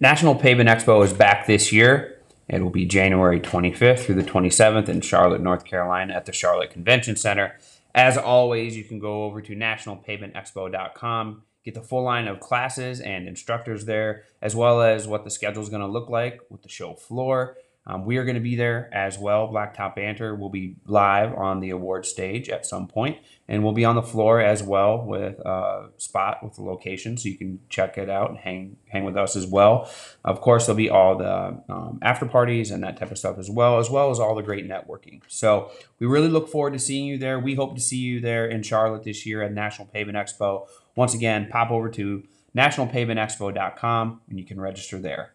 National Pavement Expo is back this year. It will be January 25th through the 27th in Charlotte, North Carolina at the Charlotte Convention Center. As always, you can go over to nationalpavementexpo.com, get the full line of classes and instructors there, as well as what the schedule is going to look like with the show floor. Um, we are going to be there as well. Blacktop Banter will be live on the award stage at some point, and we'll be on the floor as well with a uh, spot with the location, so you can check it out and hang hang with us as well. Of course, there'll be all the um, after parties and that type of stuff as well, as well as all the great networking. So we really look forward to seeing you there. We hope to see you there in Charlotte this year at National Pavement Expo. Once again, pop over to nationalpavementexpo.com and you can register there.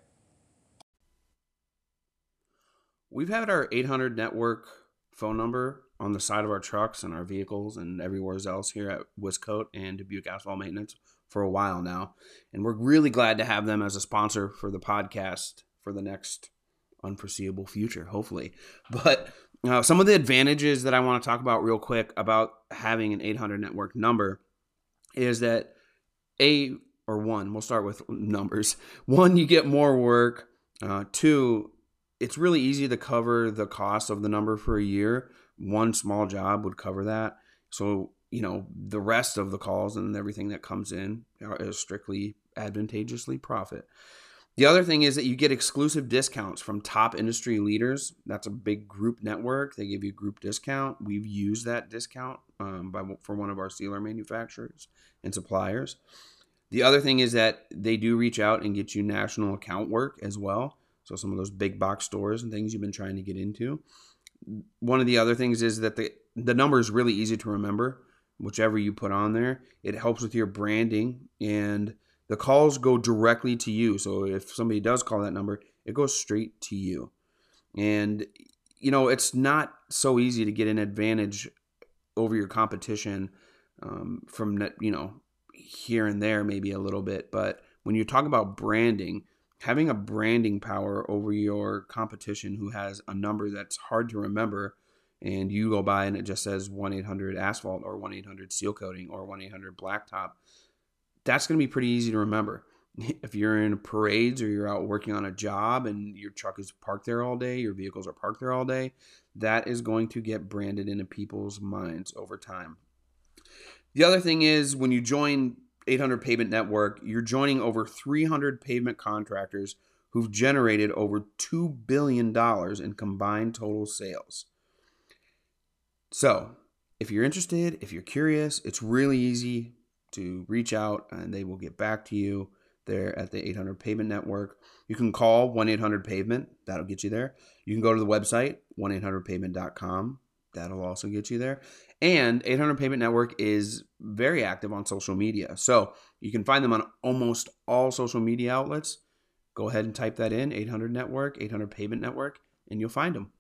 We've had our 800 network phone number on the side of our trucks and our vehicles and everywhere else here at Wiscoat and Dubuque Asphalt Maintenance for a while now. And we're really glad to have them as a sponsor for the podcast for the next unforeseeable future, hopefully. But uh, some of the advantages that I want to talk about real quick about having an 800 network number is that a or one, we'll start with numbers. One, you get more work. Uh, two, it's really easy to cover the cost of the number for a year. One small job would cover that. So, you know, the rest of the calls and everything that comes in is strictly advantageously profit. The other thing is that you get exclusive discounts from top industry leaders. That's a big group network. They give you group discount. We've used that discount um, by, for one of our sealer manufacturers and suppliers. The other thing is that they do reach out and get you national account work as well. So some of those big box stores and things you've been trying to get into. One of the other things is that the the number is really easy to remember. Whichever you put on there, it helps with your branding and the calls go directly to you. So if somebody does call that number, it goes straight to you. And you know, it's not so easy to get an advantage over your competition um, from you know here and there maybe a little bit, but when you talk about branding, having a branding power over your competition who has a number that's hard to remember and you go by and it just says 1-800 asphalt or 1-800 seal coating or 1-800 blacktop that's going to be pretty easy to remember. If you're in parades or you're out working on a job and your truck is parked there all day your vehicles are parked there all day that is going to get branded into people's minds over time. The other thing is when you join 800 Pavement Network, you're joining over 300 pavement contractors who've generated over $2 billion in combined total sales. So, if you're interested, if you're curious, it's really easy to reach out and they will get back to you there at the 800 Pavement Network. You can call 1 800 Pavement, that'll get you there. You can go to the website, 1 800 pavement.com, that'll also get you there. And 800 Pavement Network is very active on social media. So you can find them on almost all social media outlets. Go ahead and type that in 800 Network, 800 Pavement Network, and you'll find them.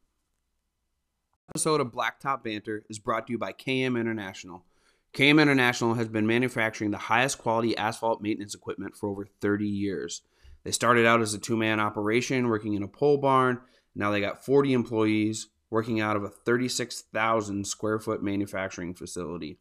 Episode of Blacktop Banter is brought to you by KM International. KM International has been manufacturing the highest quality asphalt maintenance equipment for over 30 years. They started out as a two man operation working in a pole barn. Now they got 40 employees working out of a 36,000 square foot manufacturing facility.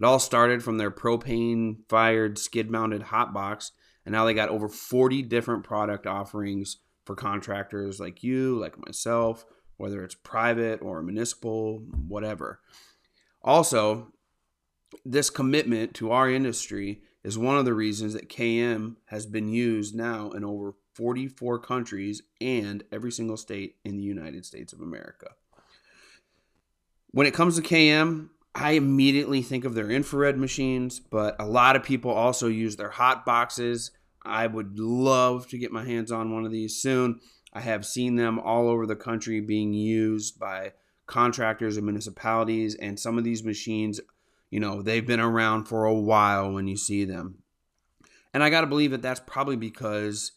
It all started from their propane fired skid mounted hot box, and now they got over 40 different product offerings for contractors like you, like myself, whether it's private or municipal, whatever. Also, this commitment to our industry is one of the reasons that KM has been used now in over 44 countries and every single state in the United States of America. When it comes to KM, I immediately think of their infrared machines, but a lot of people also use their hot boxes. I would love to get my hands on one of these soon. I have seen them all over the country being used by contractors and municipalities, and some of these machines, you know, they've been around for a while when you see them. And I got to believe that that's probably because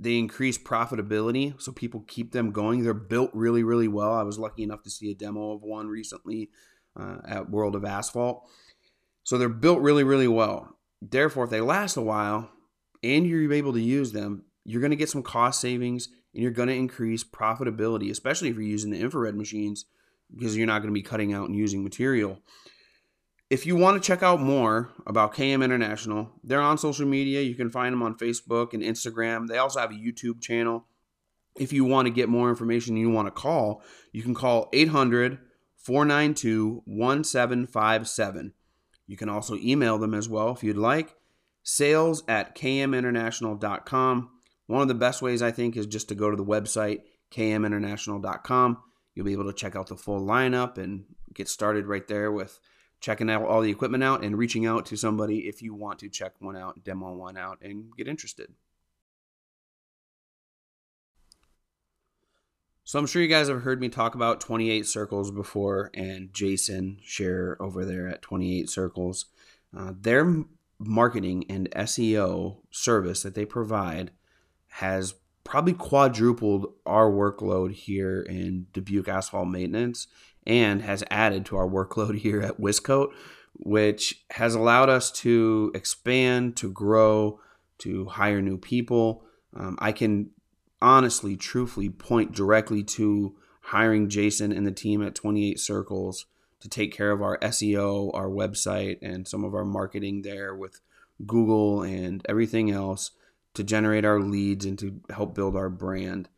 they increase profitability, so people keep them going. They're built really, really well. I was lucky enough to see a demo of one recently uh, at World of Asphalt. So they're built really, really well. Therefore, if they last a while and you're able to use them, you're going to get some cost savings and you're going to increase profitability, especially if you're using the infrared machines because you're not going to be cutting out and using material. If you want to check out more about KM International, they're on social media. You can find them on Facebook and Instagram. They also have a YouTube channel. If you want to get more information and you want to call, you can call 800 492 1757. You can also email them as well if you'd like. Sales at kminternational.com. One of the best ways, I think, is just to go to the website, kminternational.com. You'll be able to check out the full lineup and get started right there with checking out all the equipment out and reaching out to somebody if you want to check one out, demo one out, and get interested. So I'm sure you guys have heard me talk about 28 Circles before, and Jason share over there at 28 Circles. Uh, their marketing and SEO service that they provide has probably quadrupled our workload here in Dubuque Asphalt Maintenance and has added to our workload here at Wiscoat, which has allowed us to expand, to grow, to hire new people. Um, I can honestly, truthfully point directly to hiring Jason and the team at 28 Circles to take care of our SEO, our website, and some of our marketing there with Google and everything else to generate our leads and to help build our brand.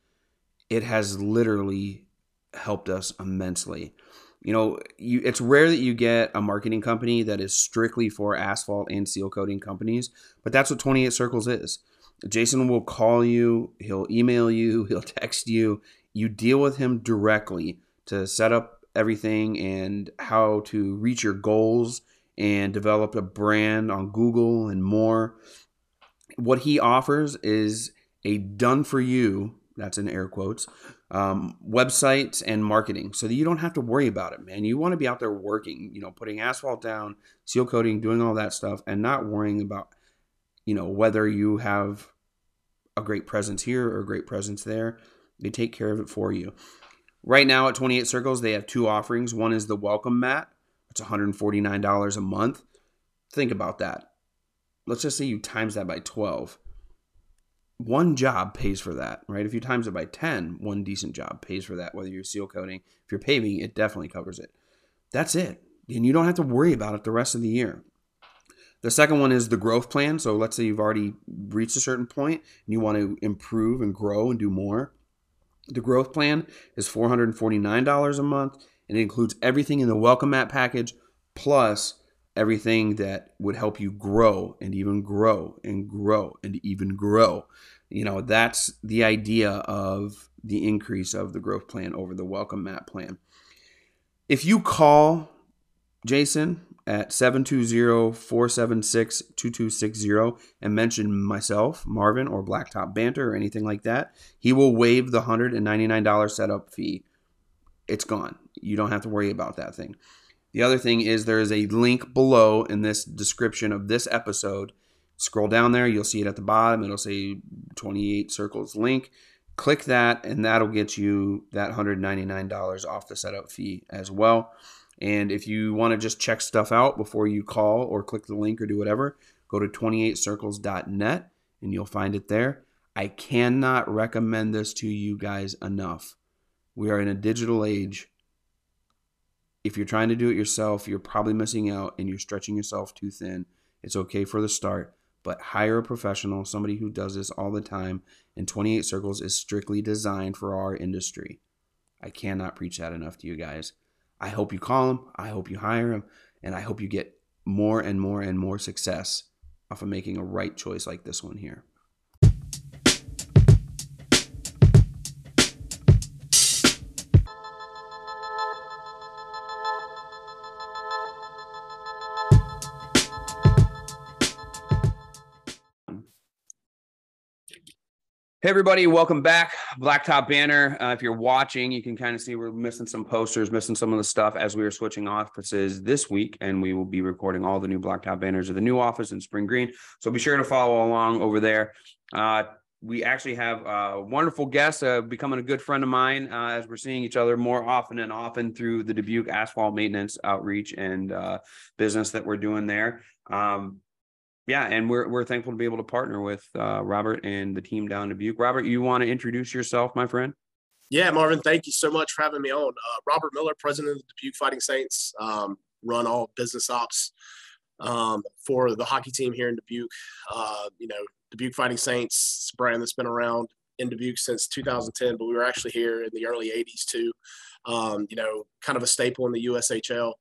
It has literally helped us immensely. You know, you, it's rare that you get a marketing company that is strictly for asphalt and seal coating companies, but that's what 28 Circles is. Jason will call you, he'll email you, he'll text you. You deal with him directly to set up everything and how to reach your goals and develop a brand on Google and more. What he offers is a done for you, that's in air quotes, um, websites and marketing so that you don't have to worry about it, man. You want to be out there working, you know, putting asphalt down, seal coating, doing all that stuff, and not worrying about, you know, whether you have a great presence here or a great presence there. They take care of it for you. Right now at 28 Circles, they have two offerings. One is the welcome mat, it's $149 a month. Think about that. Let's just say you times that by 12 one job pays for that, right? If you times it by 10, one decent job pays for that, whether you're seal coating. If you're paving, it definitely covers it. That's it. And you don't have to worry about it the rest of the year. The second one is the growth plan. So let's say you've already reached a certain point and you want to improve and grow and do more. The growth plan is $449 a month and it includes everything in the welcome mat package plus everything that would help you grow and even grow and grow and even grow. You know, that's the idea of the increase of the growth plan over the welcome mat plan. If you call Jason at 720-476-2260 and mention myself, Marvin, or Blacktop Banter or anything like that, he will waive the $199 setup fee. It's gone. You don't have to worry about that thing. The other thing is there is a link below in this description of this episode. Scroll down there, you'll see it at the bottom. It'll say 28 circles link. Click that, and that'll get you that $199 off the setup fee as well. And if you want to just check stuff out before you call or click the link or do whatever, go to 28circles.net and you'll find it there. I cannot recommend this to you guys enough. We are in a digital age if you're trying to do it yourself, you're probably missing out and you're stretching yourself too thin. It's okay for the start, but hire a professional, somebody who does this all the time. And 28 Circles is strictly designed for our industry. I cannot preach that enough to you guys. I hope you call them, I hope you hire them, and I hope you get more and more and more success off of making a right choice like this one here. Hey, everybody, welcome back. Blacktop Banter. Uh, if you're watching, you can kind of see we're missing some posters, missing some of the stuff as we are switching offices this week, and we will be recording all the new Blacktop Banters of the new office in Spring Green. So be sure to follow along over there. Uh, we actually have a wonderful guest uh, becoming a good friend of mine uh, as we're seeing each other more often and often through the Dubuque asphalt maintenance outreach and uh, business that we're doing there. Um, yeah, and we're we're thankful to be able to partner with uh, Robert and the team down in Dubuque. Robert, you want to introduce yourself, my friend? Yeah, Marvin, thank you so much for having me on. Uh, Robert Miller, president of the Dubuque Fighting Saints. Um, run all business ops um, for the hockey team here in Dubuque. Uh, you know, Dubuque Fighting Saints, brand that's been around in Dubuque since 2010, but we were actually here in the early 80s too. Um, you know, kind of a staple in the USHL.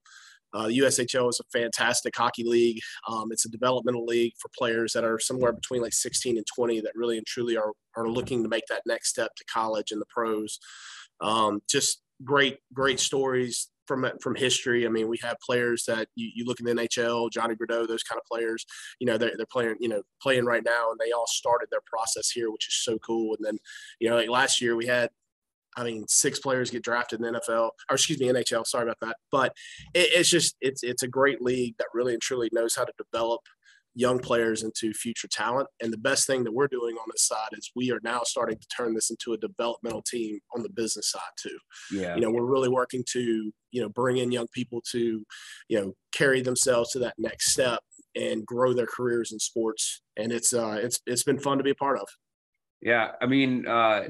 Uh, the USHL is a fantastic hockey league. Um, it's a developmental league for players that are somewhere between like 16 and 20 that really and truly are, are looking to make that next step to college and the pros. Um, just great, great stories from from history. I mean, we have players that you, you look in the NHL, Johnny Gaudreau, those kind of players. You know, they're, they're playing, you know, playing right now, and they all started their process here, which is so cool. And then, you know, like last year we had I mean, six players get drafted in the NFL, or excuse me, NHL. Sorry about that. But it, it's just it's it's a great league that really and truly knows how to develop young players into future talent. And the best thing that we're doing on this side is we are now starting to turn this into a developmental team on the business side too. Yeah. You know, we're really working to, you know, bring in young people to, you know, carry themselves to that next step and grow their careers in sports. And it's uh it's it's been fun to be a part of. Yeah. I mean, uh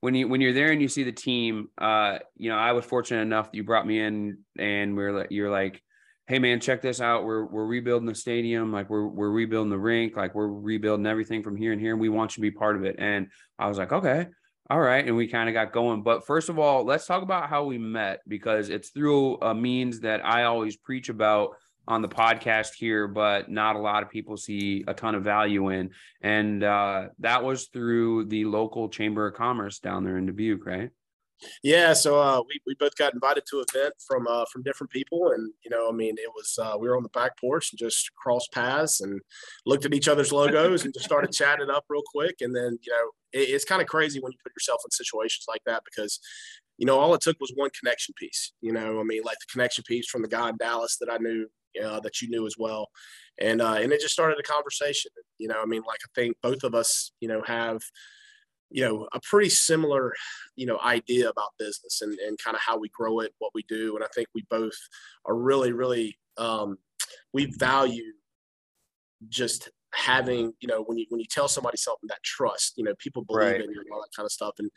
when you when you're there and you see the team, uh, you know, I was fortunate enough that you brought me in and we're like you're like, hey man, check this out. We're we're rebuilding the stadium, like we're we're rebuilding the rink, like we're rebuilding everything from here and here, and we want you to be part of it. And I was like, okay, all right. And we kind of got going. But first of all, let's talk about how we met because it's through a means that I always preach about on the podcast here, but not a lot of people see a ton of value in. And uh, that was through the local chamber of commerce down there in Dubuque, right? Yeah, so uh, we, we both got invited to an event from uh, from different people, and you know, I mean, it was uh, we were on the back porch and just crossed paths and looked at each other's logos and just started chatting up real quick, and then you know, it, it's kind of crazy when you put yourself in situations like that because you know all it took was one connection piece. You know, I mean, like the connection piece from the guy in Dallas that I knew uh, that you knew as well. And uh, and it just started a conversation. You know, I mean, like I think both of us, you know, have you know a pretty similar you know idea about business and, and kind of how we grow it what we do and i think we both are really really um, we value just having you know when you when you tell somebody something that trust you know people believe right. in you and all that kind of stuff and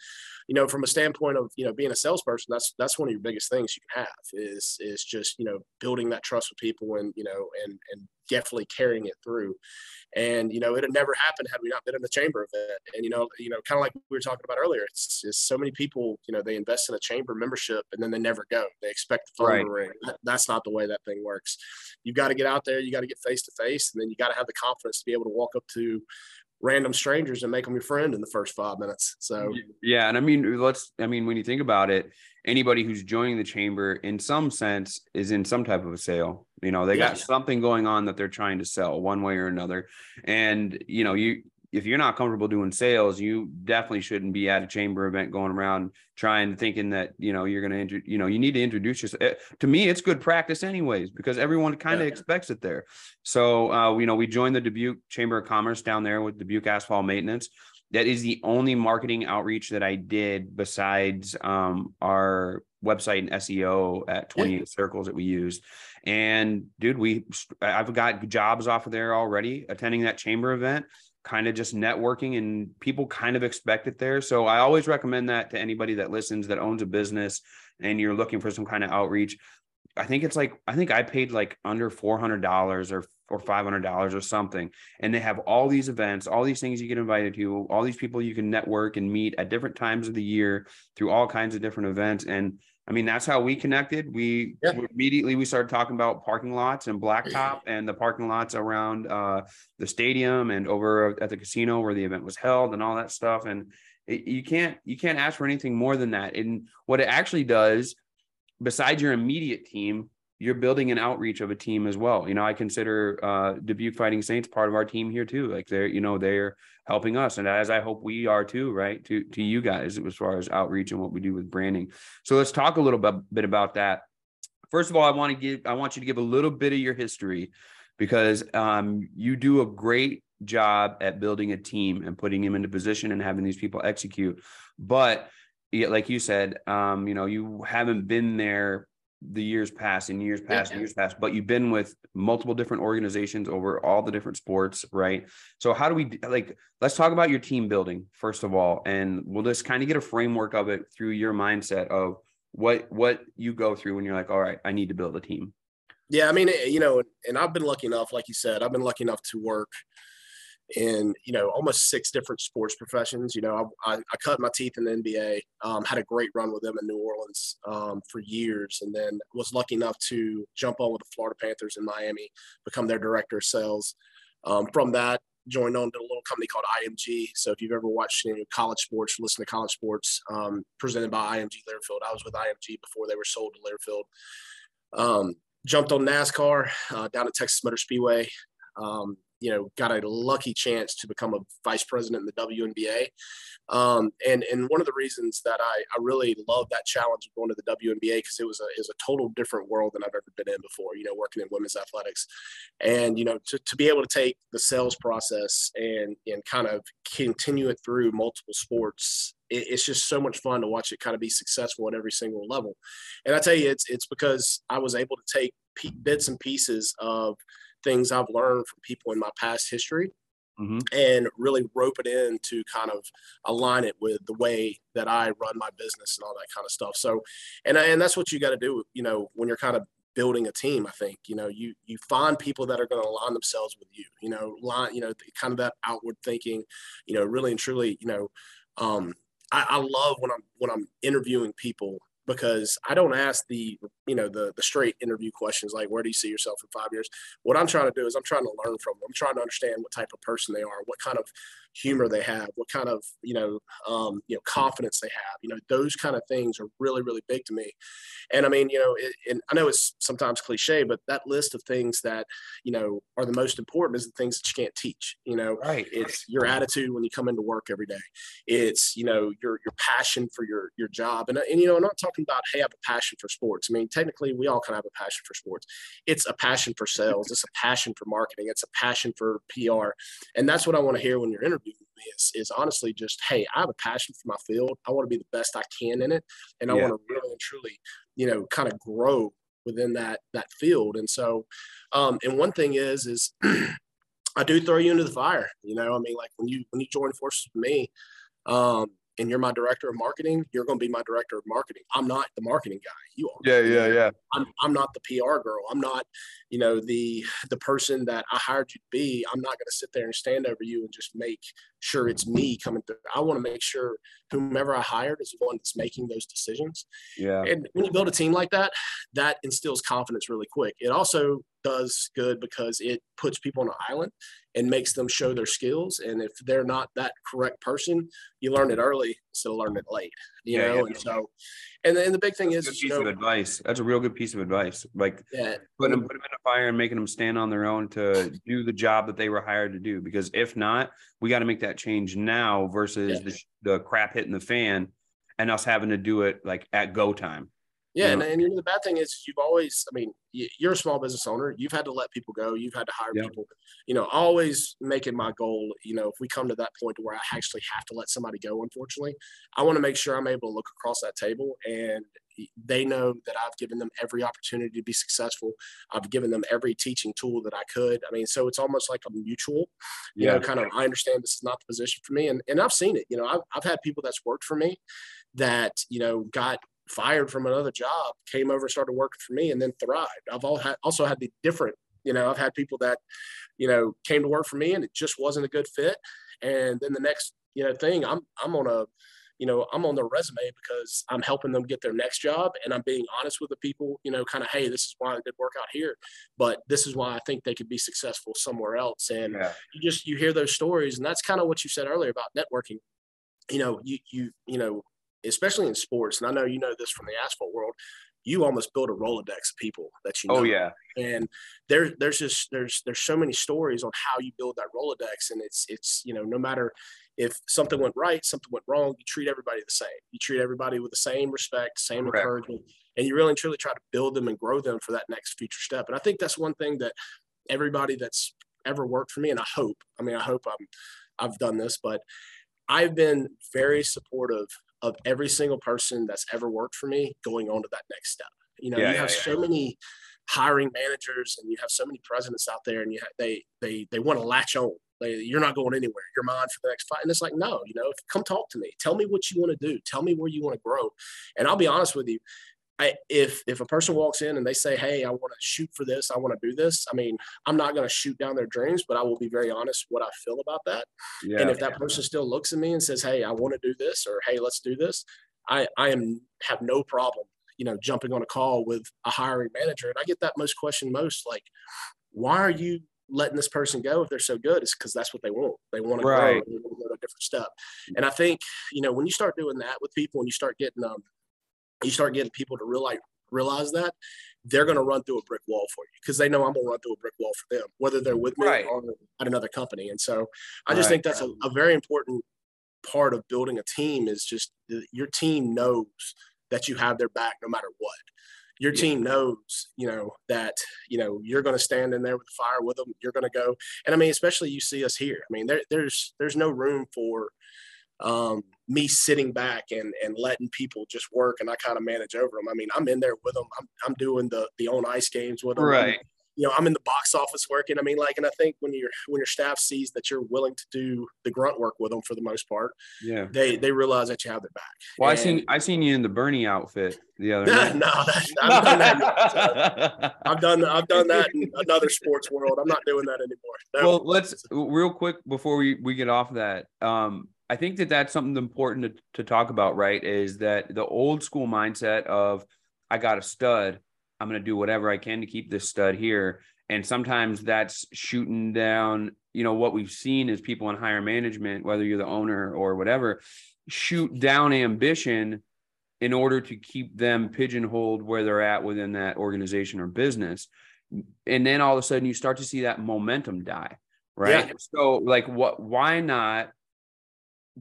you know from a standpoint of you know being a salesperson that's that's one of your biggest things you can have is is just you know building that trust with people and you know and and definitely carrying it through and you know it had never happened had we not been in the chamber event and you know you know kind of like we were talking about earlier it's, it's so many people you know they invest in a chamber membership and then they never go they expect the phone right. to ring that's not the way that thing works you've got to get out there you got to get face to face and then you got to have the confidence to be able to walk up to random strangers and make them your friend in the first five minutes. So yeah, and I mean, let's. I mean, when you think about it, anybody who's joining the chamber, in some sense, is in some type of a sale. You know, they got something going on that they're trying to sell one way or another, and you know, you if you're not comfortable doing sales, you definitely shouldn't be at a chamber event going around trying thinking that you know you're going to you know you need to introduce yourself. Eh, to me, it's good practice anyways because everyone kind of yeah. expects it there. So uh, you know we joined the Dubuque Chamber of Commerce down there with Dubuque Asphalt Maintenance. That is the only marketing outreach that I did besides um, our website and SEO at 28 yeah. circles that we used. And dude, we I've got jobs off of there already attending that chamber event kind of just networking and people kind of expect it there. So I always recommend that to anybody that listens that owns a business and you're looking for some kind of outreach. I think it's like I think I paid like under four hundred dollars or or five hundred dollars or something, and they have all these events, all these things you get invited to, all these people you can network and meet at different times of the year through all kinds of different events. And I mean, that's how we connected. We yeah. immediately we started talking about parking lots and blacktop and the parking lots around uh, the stadium and over at the casino where the event was held and all that stuff. And it, you can't you can't ask for anything more than that. And what it actually does, besides your immediate team, you're building an outreach of a team as well. You know, I consider uh, Dubuque Fighting Saints part of our team here too. Like they're, you know, they're helping us, and as I hope we are too, right? To to you guys as far as outreach and what we do with branding. So let's talk a little bit, about that. First of all, I want to give, I want you to give a little bit of your history because um, you do a great job at building a team and putting them into position and having these people execute. But like you said, um, you know, you haven't been there the years past and years past yeah. and years past, but you've been with multiple different organizations over all the different sports, right? So how do we like let's talk about your team building first of all and we'll just kind of get a framework of it through your mindset of what what you go through when you're like, all right, I need to build a team. Yeah, I mean, eh, you know, and I've been lucky enough, like you said, I've been lucky enough to work in you know almost six different sports professions. You know, I, I cut my teeth in the NBA, um, had a great run with them in New Orleans um, for years, and then was lucky enough to jump on with the Florida Panthers in Miami, become their director of sales. Um, from that, joined on to a little company called IMG. So if you've ever watched know, college sports, listen to college sports um, presented by IMG Learfield. I was with IMG before they were sold to Learfield. Um, jumped on NASCAR uh, down at Texas Motor Speedway. Um, you know, got a lucky chance to become a vice president in the WNBA. Um, and and one of the reasons that I, I really love that challenge of going to the WNBA because it was a is a total different world than I've ever been in before. You know, working in women's athletics, and you know, to, to be able to take the sales process and and kind of continue it through multiple sports it's just so much fun to watch it kind of be successful at every single level. And I tell you, it's it's because I was able to take bits and pieces of things I've learned from people in my past history mm-hmm. and really rope it in to kind of align it with the way that I run my business and all that kind of stuff. So, and, and that's what you got to do, you know, when you're kind of building a team, I think, you know, you, you find people that are going to align themselves with you, you know, line, you know, kind of that outward thinking, you know, really and truly, you know, um, I, I love when I'm, when I'm interviewing people because I don't ask the you know the the straight interview questions like where do you see yourself in five years. What I'm trying to do is I'm trying to learn from them. I'm trying to understand what type of person they are, what kind of humor they have, what kind of you know um, you know confidence they have. You know those kind of things are really really big to me. And I mean you know it, and I know it's sometimes cliche, but that list of things that you know are the most important is the things that you can't teach. You know, right? It's your attitude when you come into work every day. It's you know your your passion for your your job, and and you know I'm not talking about hey I have a passion for sports. I mean technically we all kind of have a passion for sports. It's a passion for sales. It's a passion for marketing. It's a passion for PR, and that's what I want to hear when you're interviewing me is, is honestly just, hey, I have a passion for my field. I want to be the best I can in it. And I yeah. want to really and truly, you know, kind of grow within that that field. And so, um, and one thing is, is I do throw you into the fire. You know, I mean, like when you when you join forces with me, um, and you're my director of marketing, you're going to be my director of marketing. I'm not the marketing guy. You are. Yeah, yeah, yeah. I'm, I'm not the PR girl. I'm not, you know, the the person that I hired you to be. I'm not going to sit there and stand over you and just make sure it's me coming through. I want to make sure whomever I hired is the one that's making those decisions. Yeah. And when you build a team like that, that instills confidence really quick. It also does good because it puts people on an island and makes them show their skills. And if they're not that correct person, you learn it early instead of learning it late. You yeah, know, yeah. and so and then the big thing That's is piece you know, of advice. That's a real good piece of advice. Like yeah. putting them, put them in a fire and making them stand on their own to do the job that they were hired to do. Because if not, we got to make that change now versus yeah. the, the crap hitting the fan and us having to do it like at go time. Yeah, and, and you know, the bad thing is you've always, I mean, you're a small business owner. You've had to let people go. You've had to hire yep. people. You know, always making my goal. You know, if we come to that point where I actually have to let somebody go, unfortunately, I want to make sure I'm able to look across that table and they know that I've given them every opportunity to be successful. I've given them every teaching tool that I could. I mean, so it's almost like a mutual, you yeah. know, kind of, I understand this is not the position for me. And, and I've seen it, you know, I've, I've had people that's worked for me that, you know, got fired from another job, came over, started working for me, and then thrived. I've all had, also had the different, you know, I've had people that, you know, came to work for me and it just wasn't a good fit. And then the next, you know, thing, I'm I'm on a, you know, I'm on their resume because I'm helping them get their next job and I'm being honest with the people, you know, kind of, hey, this is why it did work out here, but this is why I think they could be successful somewhere else. And yeah. you just you hear those stories, and that's kind of what you said earlier about networking. You know, you you you know, especially in sports, and I know you know this from the asphalt world, you almost build a Rolodex of people that you oh, know. Oh yeah. And there, there's just there's there's so many stories on how you build that Rolodex, and it's it's you know no matter if something went right, something went wrong, you treat everybody the same. You treat everybody with the same respect, same Correct. encouragement, and you really and truly try to build them and grow them for that next future step. And I think that's one thing that everybody that's ever worked for me, and I hope, I mean, I hope I'm I've done this, but I've been very supportive of every single person that's ever worked for me going on to that next step. You know, yeah, you have yeah, so many hiring managers and you have so many presidents out there and you have, they they they want to latch on. They, you're not going anywhere. You're mine for the next five. And it's like, no, you know, come talk to me. Tell me what you want to do. Tell me where you want to grow. And I'll be honest with you. I, if if a person walks in and they say, "Hey, I want to shoot for this. I want to do this," I mean, I'm not going to shoot down their dreams, but I will be very honest what I feel about that. Yeah. and if that person still looks at me and says, "Hey, I want to do this," or "Hey, let's do this," I I am have no problem, you know, jumping on a call with a hiring manager. And I get that most question most like, "Why are you letting this person go if they're so good?" It's because that's what they want. They want to Right. grow. They want to go to a different step. And I think you know when you start doing that with people and you start getting um you start getting people to realize realize that they're going to run through a brick wall for you because they know I'm going to run through a brick wall for them, whether they're with me Right. or at another company. And so I just Right. think that's a, a very important part of building a team is just that your team knows that you have their back no matter what. Your Yeah. team knows, you know, that, you know, you're going to stand in there with the fire with them. You're going to go. And I mean, especially you see us here. I mean, there, there's, there's no room for, um, me sitting back and and letting people just work and I kind of manage over them. I mean, I'm in there with them. I'm I'm doing the the on ice games with them. Right. you know, I'm in the box office working. I mean, like, and I think when your when your staff sees that you're willing to do the grunt work with them for the most part, Yeah. they they realize that you have their back. Well, I seen I seen you in the Bernie outfit the other no, night. that's, I've done that. I've done I've done that in another sports world. I'm not doing that anymore. No. well let's real quick before we, we get off that um i think that that's something important to, to talk about right is that the old school mindset of i got a stud. I'm going to do whatever i can to keep this stud here. And sometimes that's shooting down you know what we've seen is people in higher management whether you're the owner or whatever shoot down ambition in order to keep them pigeonholed where they're at within that organization or business. And then all of a sudden you start to see that momentum die right? Yeah. so like what why not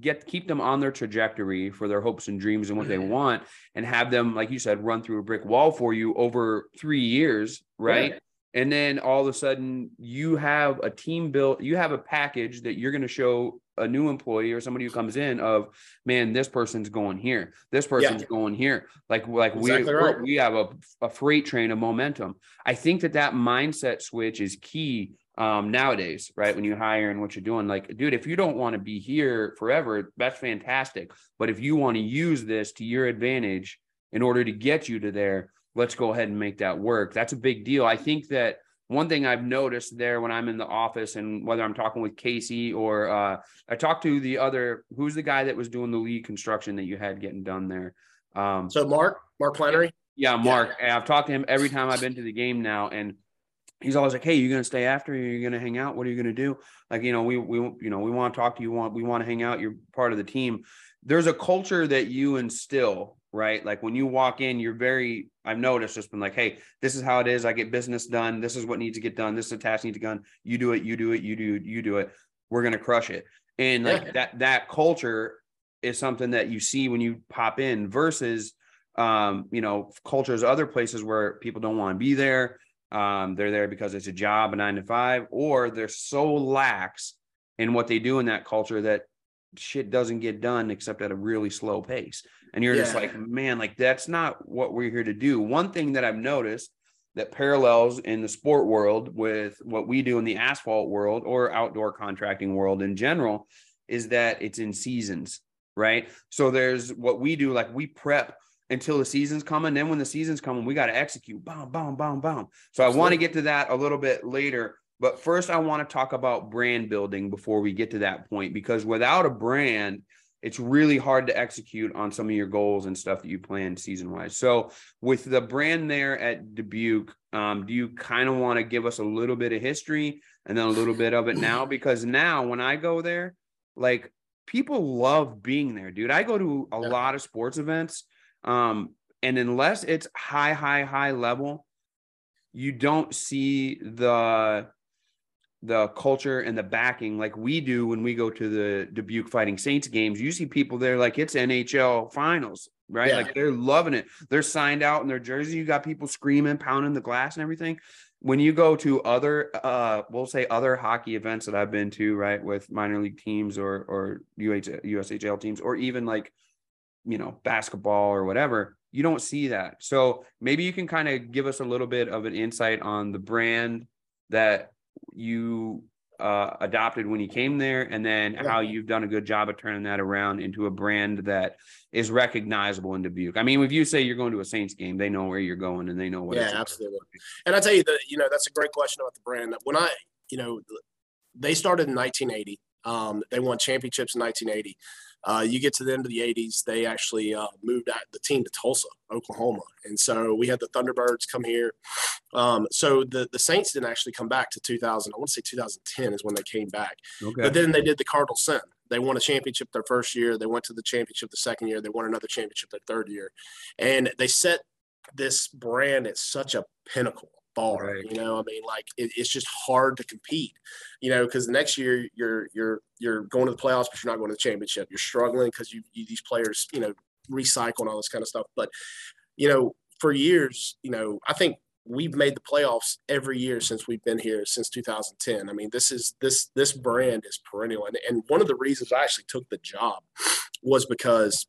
get keep them on their trajectory for their hopes and dreams and what they mm-hmm. want and have them like you said run through a brick wall for you over 3 years right? And then all of a sudden you have a team built you have a package that you're going to show a new employee or somebody who comes in of man this person's going here. This person's going here. Like like Exactly we right. we have a, a freight train of momentum. I think that that mindset switch is key um nowadays right when you hire and what you're doing like dude if you don't want to be here forever that's fantastic but if you want to use this to your advantage in order to get you to there let's go ahead and make that work that's a big deal i think that one thing I've noticed there when I'm in the office and whether I'm talking with Casey or uh, I talked to the other, who's the guy that was doing the lead construction that you had getting done there? Um, so Mark Mark Flannery. yeah, Mark. and I've talked to him every time I've been to the game now, and he's always like, "Hey, you're gonna stay after? you're you gonna hang out? What are you gonna do? Like, you know, we we you know we want to talk to you. Want we want to hang out? You're part of the team. There's a culture that you instill, right? Like when you walk in, you're very. I've noticed just been like, "Hey, this is how it is. I get business done. This is what needs to get done. This is a task needs to done. You do it. You do it. You do you do it. We're gonna crush it." And like Yeah. that that culture is something that you see when you pop in versus um, you know, cultures other places where people don't want to be there. Um, they're there because it's a job, a nine to five, or they're so lax in what they do in that culture that shit doesn't get done except at a really slow pace. And you're just like, man, like that's not what we're here to do. One thing that I've noticed that parallels in the sport world with what we do in the asphalt world or outdoor contracting world in general is that it's in seasons, right? So there's what we do, like we prep until the season's coming. Then when the season's coming, we got to execute. Boom, boom, boom, boom. So I want to get to that a little bit later. But first, I want to talk about brand building before we get to that point, because without a brand, it's really hard to execute on some of your goals and stuff that you plan season wise. So, with the brand there at Dubuque, um, do you kind of want to give us a little bit of history and then a little bit of it now? Because now, when I go there, like people love being there, dude. I go to a Yeah. lot of sports events, um, and unless it's high, high, high level, you don't see the the culture and the backing like we do when we go to the Dubuque Fighting Saints games. You see people there like it's NHL finals, right? Yeah. Like they're loving it. They're signed out in their jersey. You got people screaming, pounding the glass and everything. When you go to other uh we'll say other hockey events that I've been to, right, with minor league teams or or UH, USHL teams or even like you know, basketball or whatever, you don't see that. So maybe you can kind of give us a little bit of an insight on the brand that you uh, adopted when you came there, and then Yeah. how you've done a good job of turning that around into a brand that is recognizable in Dubuque. I mean, if you say you're going to a Saints game, they know where you're going and they know what. Yeah, absolutely. And I tell you that you know that's a great question about the brand. When I you know they started in 1980. Um, they won championships in 1980. Uh, you get to the end of the 80s, they actually uh, moved out the team to Tulsa, Oklahoma, and so we had the Thunderbirds come here. Um, so the the Saints didn't actually come back to 2000. I want to say 2010 is when they came back. Okay. But then they did the Cardinal Sin. They won a championship their first year. They went to the championship the second year. They won another championship their third year, and they set this brand at such a pinnacle bar. Right. You know, I mean, like it, it's just hard to compete. You know, because the next year you're you're you're going to the playoffs, but you're not going to the championship. You're struggling because you, you these players, you know, recycle and all this kind of stuff. But you know, for years, you know, I think we've made the playoffs every year since we've been here since 2010. I mean, this is this this brand is perennial, and and one of the reasons I actually took the job was because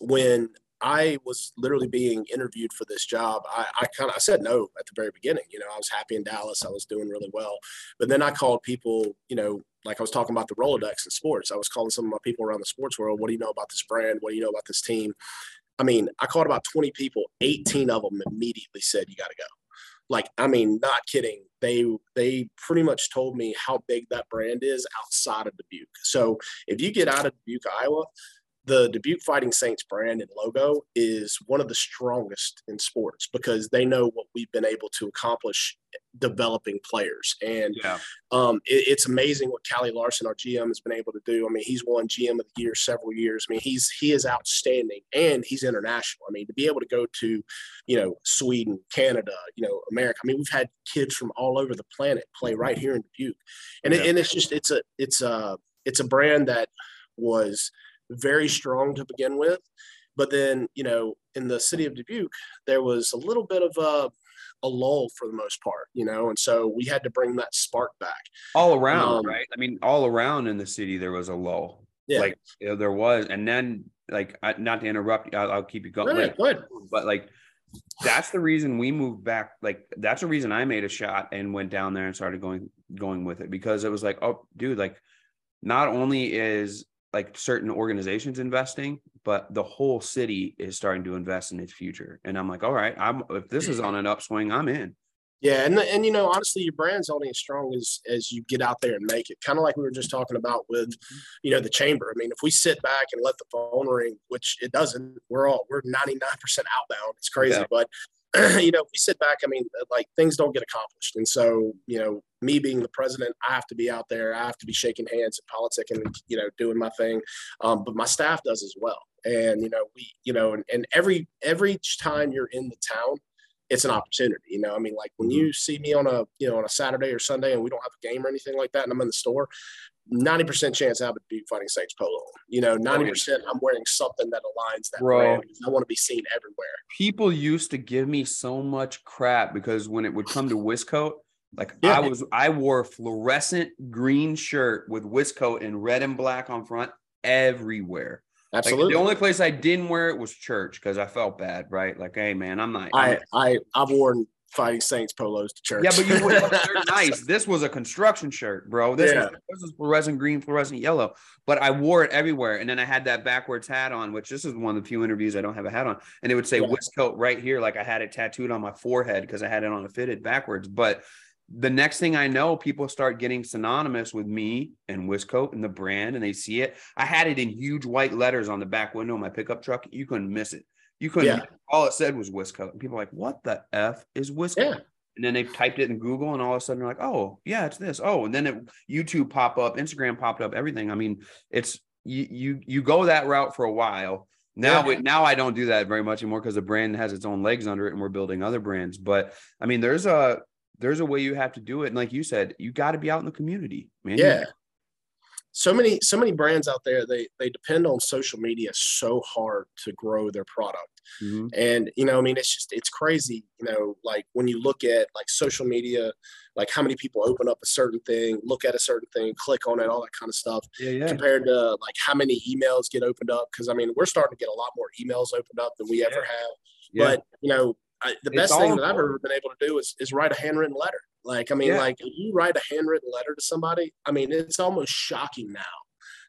when I was literally being interviewed for this job, I, I kind of I said no at the very beginning. You know, I was happy in Dallas, I was doing really well, but then I called people, you know, like I was talking about the Rolodex in sports. I was calling some of my people around the sports world. What do you know about this brand? What do you know about this team? I mean, I called about 20 people. 18 of them immediately said, "You got to go." Like, I mean, not kidding. They they pretty much told me how big that brand is outside of Dubuque. So if you get out of Dubuque, Iowa, the Dubuque Fighting Saints brand and logo is one of the strongest in sports because they know what we've been able to accomplish developing players. And yeah. um, it, it's amazing what Kalle Larsson, our GM, has been able to do. I mean, he's won GM of the year several years. I mean, he's he is outstanding and he's international. I mean, to be able to go to, you know, Sweden, Canada, you know, America. I mean, we've had kids from all over the planet play right here in Dubuque, and it, and it's just it's a it's a it's a brand that was very strong to begin with. But then, you know, in the city of Dubuque, there was a little bit of a, a lull for the most part, you know, and so we had to bring that spark back. all around, Um, right? I mean, all around in the city there was a lull. Yeah. Like you know, there was, and then like I, not to interrupt, I'll, I'll keep you going. ahead, go ahead. but like that's the reason we moved back like that's the reason i made a shot and went down there and started going going with it because it was like oh dude like not only is like certain organizations investing but the whole city is starting to invest in its future and i'm like all right i'm if this is on an upswing i'm in Yeah, and and you know, honestly, your brand's only as strong as as you get out there and make it. Kind of like we were just talking about with, you know, the chamber. I mean, if we sit back and let the phone ring, which it doesn't, we're all we're ninety nine percent outbound. It's crazy, Yeah. but you know, if we sit back, I mean, like things don't get accomplished. And so, you know, me being the president, I have to be out there. I have to be shaking hands and politics and you know, doing my thing. Um, but my staff does as well. And you know, we, you know, and, and every every time you're in the town, it's an opportunity. You know, I mean, like when you see me on a you know on a Saturday or Sunday and we don't have a game or anything like that, and I'm in the store, ninety percent chance I would be Fighting Saints polo. You know, oh, ninety percent I'm wearing something that aligns that Bro. brand. I want to be seen everywhere. people used to give me so much crap because when it would come to Wiscoat, like Yeah. I was I wore a fluorescent green shirt with Wiscoat and red and black on front everywhere. Like, Absolutely. the only place I didn't wear it was church because I felt bad, right? Like, hey man, I'm not. I I'm- I I've worn Fighting Saints polos to church. yeah, but you would nice. This was a construction shirt, bro. This, Yeah. was, this was fluorescent green, fluorescent yellow. But I wore it everywhere, and then I had that backwards hat on, which this is one of the few interviews I don't have a hat on, and it would say Yeah. Wiscoat right here, like I had it tattooed on my forehead because I had it on a fitted backwards. But the next thing I know, people start getting synonymous with me and Wiscoat and the brand, and they see it. I had it in huge white letters on the back window of my pickup truck. You couldn't miss it. You couldn't. Yeah. All it said was Wiscoat, and people were like, "What the f is Wiscoat?" Yeah. And then they typed it in Google, and all of a sudden they're like, "Oh, yeah, it's this." Oh, and then it, YouTube pop up, Instagram popped up, everything. I mean, it's you you you go that route for a while. Now, Yeah. we, now I don't do that very much anymore because the brand has its own legs under it, and we're building other brands. But I mean, there's a there's a way you have to do it, and like you said, you got to be out in the community, man. Yeah. So many so many brands out there they they depend on social media so hard to grow their product. Mhm. And you know, I mean, it's just it's crazy. You know, like when you look at like social media, like how many people open up a certain thing, look at a certain thing, click on it, all that kind of stuff, yeah, yeah. compared to like how many emails get opened up. Because I mean, we're starting to get a lot more emails opened up than we ever have. yeah. But you know, I, the It's best thing that I've ever been able to do is is write a handwritten letter. Like, I mean, Yeah. like you write a handwritten letter to somebody, I mean, it's almost shocking now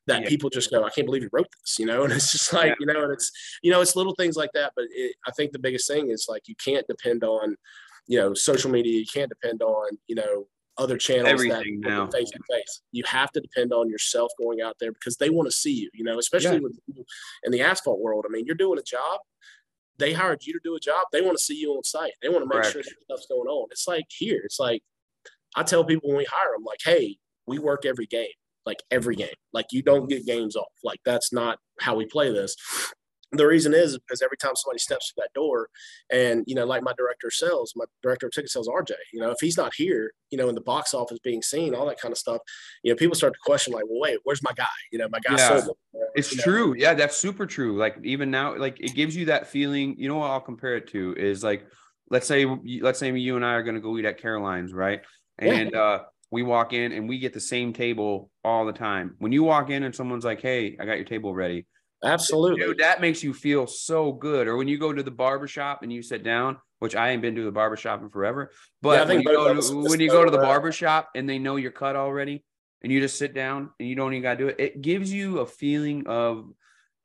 that Yeah. people just go, I can't believe you wrote this, you know? And it's just like, Yeah. you know, and it's, you know, it's little things like that. But it, I think the biggest thing is like, you can't depend on, you know, social media. You can't depend on, you know, other channels Everything that now. face to face. You have to depend on yourself going out there because they want to see you, you know, especially Yeah. with in the asphalt world. I mean, you're doing a job. They hired you to do a job. They want to see you on site. They want to make sure stuff's going on. It's like here. It's like I tell people when we hire them, like, hey, we work every game, like every game. Like you don't get games off. Like that's not how we play this. The reason is because every time somebody steps through that door, and you know, like my director of sales, my director of ticket sales, RJ, you know, if he's not here, you know, in the box office being seen, all that kind of stuff, you know, people start to question, like, well, wait, where's my guy? You know, my guy Yeah. sold me. It's You know, true. Yeah, that's super true. Like even now, like it gives you that feeling. You know what I'll compare it to is like, let's say, let's say you and I are going to go eat at Caroline's, right? Yeah. And uh, we walk in and we get the same table all the time. When you walk in and someone's like, "Hey, I got your table ready," Absolutely. dude, that makes you feel so good. Or when you go to the barber shop and you sit down, which I ain't been to the barber shop in forever, but Yeah, when you go to, when you go to the that. barber shop and they know you're cut already, and you just sit down and you don't even gotta do it, it gives you a feeling of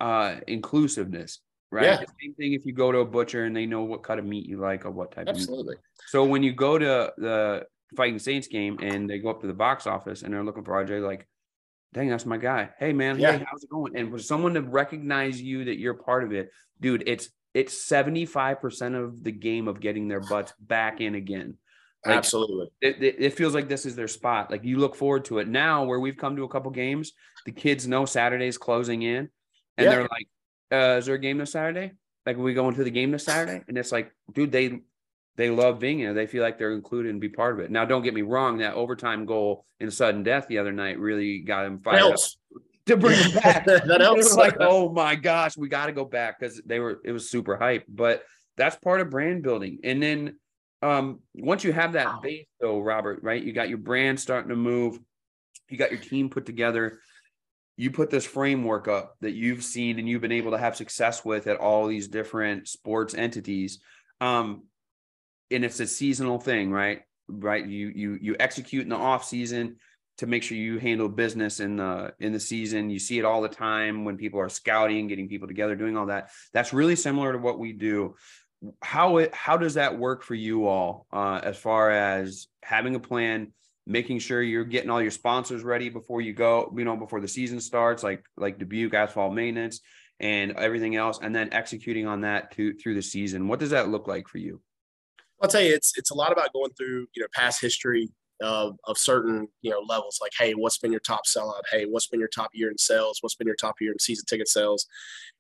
uh inclusiveness, right? Yeah. The same thing if you go to a butcher and they know what cut of meat you like or what type of meat. Absolutely. So when you go to the Fighting Saints game and they go up to the box office and they're looking for RJ, like, dang, that's my guy. Hey man, Yeah. hey, how's it going? And for someone to recognize you that you're part of it, dude, it's it's 75% of the game of getting their butts back in again. Like, Absolutely. It, it, feels like this is their spot. Like you look forward to it now where we've come to a couple games, the kids know Saturday's closing in and Yeah. they're like, uh, is there a game this Saturday? Like, are we going to the game this Saturday? And it's like, dude, they they love being here. They feel like they're included and be part of it. Now, don't get me wrong, that overtime goal in sudden death the other night really got them fired up to bring them back. that They helps. like, oh my gosh, we got to go back because they were it was super hype. But that's part of brand building. And then um once you have that base though, Robert, right? You got your brand starting to move, you got your team put together. You put this framework up that you've seen and you've been able to have success with at all these different sports entities. Um, and it's a seasonal thing, right? Right. You you you execute in the off season to make sure you handle business in the in the season. You see it all the time when people are scouting, getting people together, doing all that. That's really similar to what we do. How it how does that work for you all uh, as far as having a plan, making sure you're getting all your sponsors ready before you go, you know, before the season starts, like like Dubuque Asphalt Maintenance and everything else, and then executing on that to through the season. What does that look like for you? I'll tell you, it's it's a lot about going through you know past history of of certain you know levels. Like, hey, what's been your top sellout? Hey, what's been your top year in sales? What's been your top year in season ticket sales?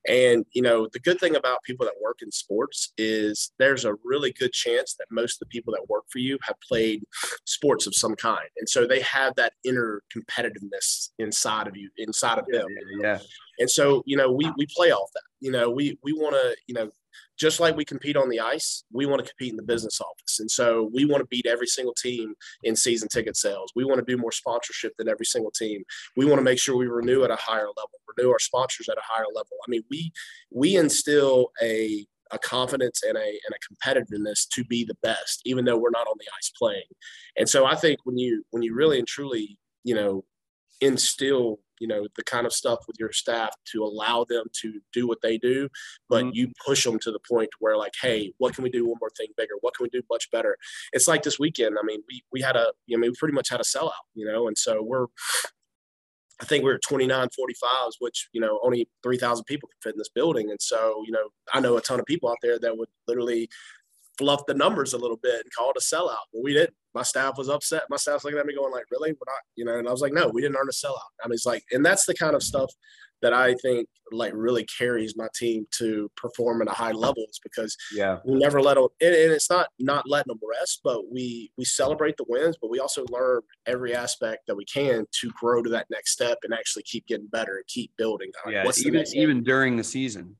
And you know, the good thing about people that work in sports is there's a really good chance that most of the people that work for you have played sports of some kind, and so they have that inner competitiveness inside of you, inside of them. Yeah, And so, you know, we we play off that. You know, we we want to, you know, just like we compete on the ice, we want to compete in the business office. And so we want to beat every single team in season ticket sales. We want to do more sponsorship than every single team. We want to make sure we renew at a higher level, renew our sponsors at a higher level. I mean, we we instill a a confidence and a and a competitiveness to be the best, even though we're not on the ice playing. And so I think when you when you really and truly, you know, instill you know the kind of stuff with your staff to allow them to do what they do but Mhm. you push them to the point where like hey what can we do one more thing bigger what can we do much better it's like this weekend i mean we we had a i mean we pretty much had a sellout you know and so we're I think we we're at 29 45s, which, you know, only 3,000 people can fit in this building. And so, you know, I know a ton of people out there that would literally fluff the numbers a little bit and call it a sellout. But we didn't. My staff was upset. My staff's looking at me going like, really? We're not, you know, and I was like, no, we didn't earn a sellout. I mean, it's like, and that's the kind of stuff that I think like really carries my team to perform at a high levels because yeah, we never let them and, and it's not not letting them rest but we we celebrate the wins but we also learn every aspect that we can to grow to that next step and actually keep getting better and keep building Like, yeah. Even even during the season.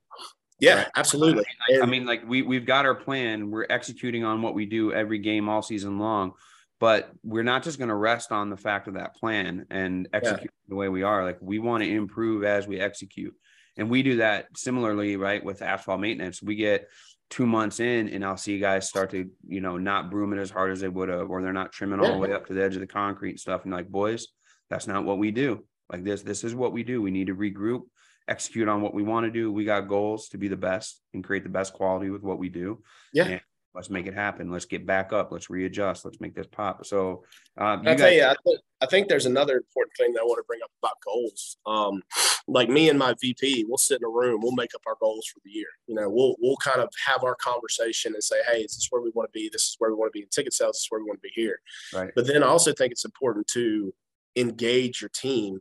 Yeah right. absolutely I And- mean, like we we've got our plan. We're executing on what we do every game all season long, but we're not just going to rest on the fact of that plan and execute the way we are. Like we want to improve as we execute, and we do that similarly, right? With asphalt maintenance, we get two months in and I'll see guys start to, you know, not broom it as hard as they would have, or they're not trimming all the way up to the edge of the concrete and stuff. And like, boys, that's not what we do. Like this, this is what we do. We need to regroup, execute on what we want to do. We got goals to be the best and create the best quality with what we do. Yeah. And let's make it happen. Let's get back up. Let's readjust. Let's make this pop. So um, I tell you, I, th- I think there's another important thing that I want to bring up about goals. Um, like me and my VP, we'll sit in a room, we'll make up our goals for the year. You know, we'll we'll kind of have our conversation and say, hey, is this where we want to be? This is where we want to be in ticket sales. This is where we want to be here. Right. But then I also think it's important to engage your team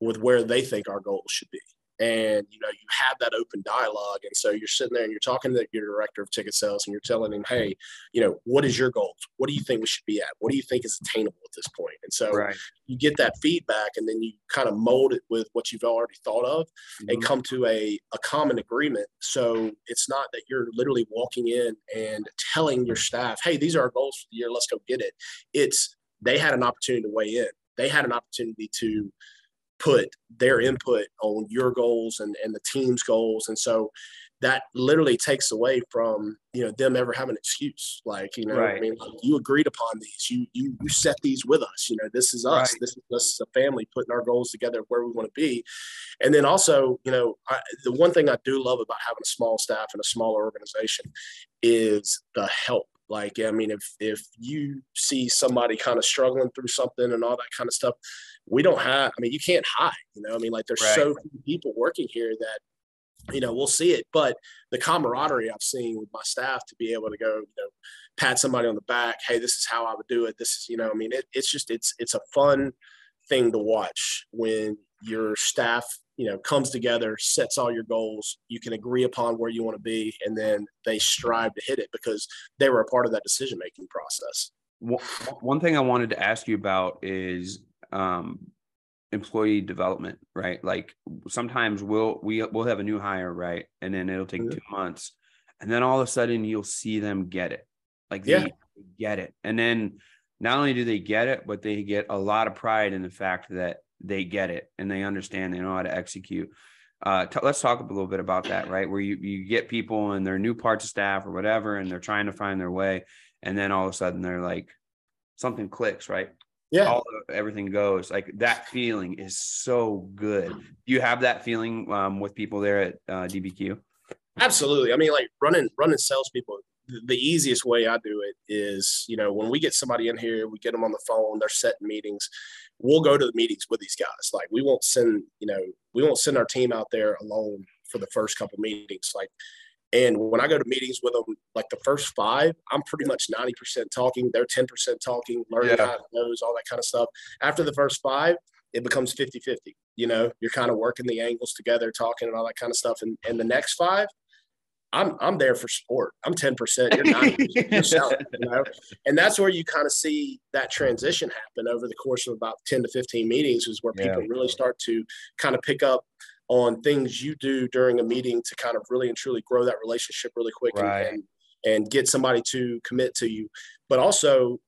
with where they think our goals should be and you know you have that open dialogue and so you're sitting there and you're talking to your director of ticket sales and you're telling him hey you know what is your goals? What do you think we should be at? What do you think is attainable at this point? And so right. you get that feedback and then you kind of mold it with what you've already thought of mm-hmm. and come to a, a common agreement. So it's not that you're literally walking in and telling your staff hey these are our goals for the year let's go get it. It's they had an opportunity to weigh in. They had an opportunity to put their input on your goals and, and the team's goals. And so that literally takes away from, you know, them ever having an excuse. Like, you know, right. I mean, you agreed upon these, you, you, you set these with us, you know, this is us, right. this is us as a family putting our goals together where we want to be. And then also, you know, I, the one thing I do love about having a small staff and a smaller organization is the help like, I mean, if if you see somebody kind of struggling through something and all that kind of stuff, we don't have. I mean, you can't hide. You know, I mean, like there's right. so few people working here that you know we'll see it but the camaraderie i've seen with my staff to be able to go you know pat somebody on the back hey this is how i would do it this is you know i mean it, it's just it's it's a fun thing to watch when your staff you know comes together sets all your goals you can agree upon where you want to be and then they strive to hit it because they were a part of that decision making process one thing i wanted to ask you about is um, employee development right? Like sometimes we'll we, we'll have a new hire right? And then it'll take mm-hmm. two months. And then all of a sudden you'll see them get it. Like they yeah. get it. And then not only do they get it but they get a lot of pride in the fact that they get it and they understand they know how to execute. Uh, t- let's talk a little bit about that right? Where you, you get people and they're new parts of staff or whatever and they're trying to find their way. And then all of a sudden they're like something clicks right yeah all of, everything goes like that feeling is so good do you have that feeling um, with people there at uh, dbq absolutely i mean like running running salespeople the easiest way I do it is, you know, when we get somebody in here, we get them on the phone, they're setting meetings. We'll go to the meetings with these guys. Like we won't send, you know, we won't send our team out there alone for the first couple meetings. Like, and when I go to meetings with them, like the first five, I'm pretty much 90% talking. They're 10% talking, learning yeah. how it goes, all that kind of stuff. After the first five, it becomes 50 50. You know, you're kind of working the angles together, talking and all that kind of stuff. And, and the next five, I'm I'm there for support. I'm 10%, you're 90 you're selling, you know? And that's where you kind of see that transition happen over the course of about 10 to 15 meetings is where yeah. people really start to kind of pick up on things you do during a meeting to kind of really and truly grow that relationship really quick right. and, and, get somebody to commit to you. But also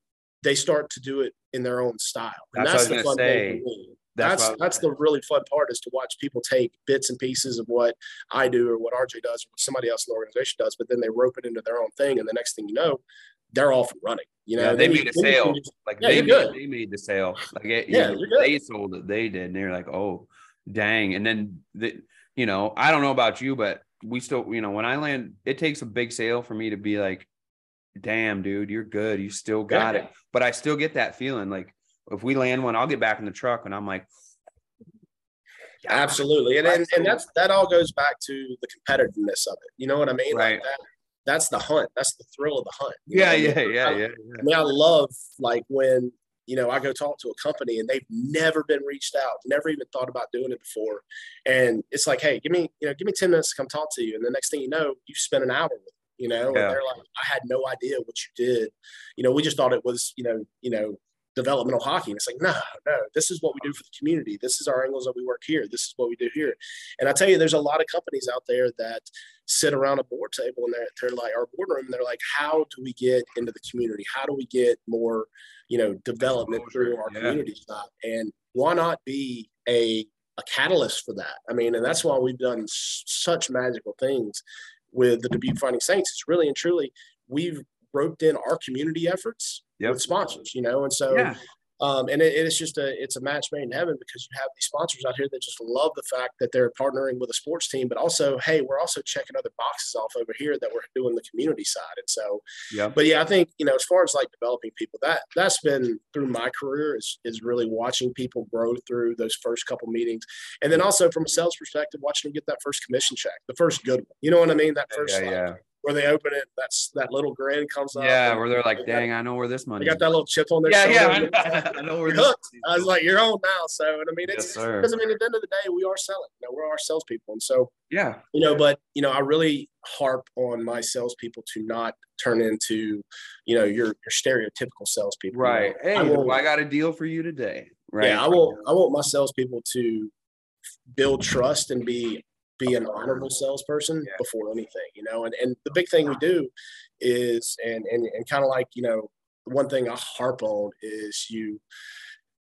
they start to do it in their own style. And that's, that's the fun say. thing that's that's, that's the really fun part is to watch people take bits and pieces of what I do or what RJ does or what somebody else in the organization does, but then they rope it into their own thing, and the next thing you know, they're off and running. You know, yeah, they made a sale. Just, like yeah, they, made, they made the sale. Like it, yeah, know, they sold it. They did. And they're like, oh, dang. And then the, you know, I don't know about you, but we still, you know, when I land, it takes a big sale for me to be like, damn, dude, you're good. You still got yeah. it. But I still get that feeling like if we land one, I'll get back in the truck and I'm like, absolutely. And, and, and that's, that all goes back to the competitiveness of it. You know what I mean? Right. Like that, that's the hunt. That's the thrill of the hunt. Yeah, yeah, yeah, yeah, yeah. I mean, I love like when, you know, I go talk to a company and they've never been reached out, never even thought about doing it before. And it's like, hey, give me, you know, give me 10 minutes to come talk to you. And the next thing you know, you spend an hour with them, you know, yeah. and they're like, I had no idea what you did. You know, we just thought it was, you know, you know, developmental hockey. And it's like, no, no, this is what we do for the community. This is our angles that we work here. This is what we do here. And I tell you, there's a lot of companies out there that sit around a board table and they're, they're like our boardroom. And they're like, how do we get into the community? How do we get more, you know, development through our yeah. community stuff? And why not be a, a catalyst for that? I mean, and that's why we've done such magical things with the Dubuque Fighting Saints it's really and truly we've roped in our community efforts Yep. with sponsors, you know, and so Yeah. Um, and it, it's just a it's a match made in heaven because you have these sponsors out here that just love the fact that they're partnering with a sports team, but also hey, we're also checking other boxes off over here that we're doing the community side, and so yeah. but yeah, I think you know as far as like developing people, that that's been through my career is is really watching people grow through those first couple meetings, and then also from a sales perspective, watching them get that first commission check, the first good one. You know what I mean? That first Yeah, like, yeah. Where they open it, that's that little grin comes up. Yeah, where they're like, dang, I know where this money They got that little chip on their Yeah, shoulder. yeah. I know where You're this hooked. I was like, you're on now. So, and I mean, it's because I mean, at the end of the day, we are selling. You know, we're our salespeople, and so Yeah. you know, but you know, I really harp on my salespeople to not turn into, you know, your your stereotypical salespeople. you know. Right. Hey, I will, I got a deal for you today. Right. yeah, I want I want my salespeople to build trust and be be an honorable salesperson Yeah. before anything, you know. And and the big thing we do is and and and kind of like you know one thing I harp on is you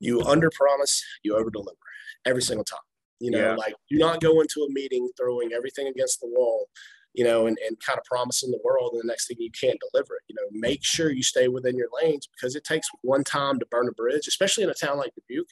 you under promise, you over deliver every single time. You know, Yeah. like do not go into a meeting throwing everything against the wall, you know, and, and kind of promising the world and the next thing you can't deliver it. You know, make sure you stay within your lanes because it takes one time to burn a bridge, especially in a town like Dubuque.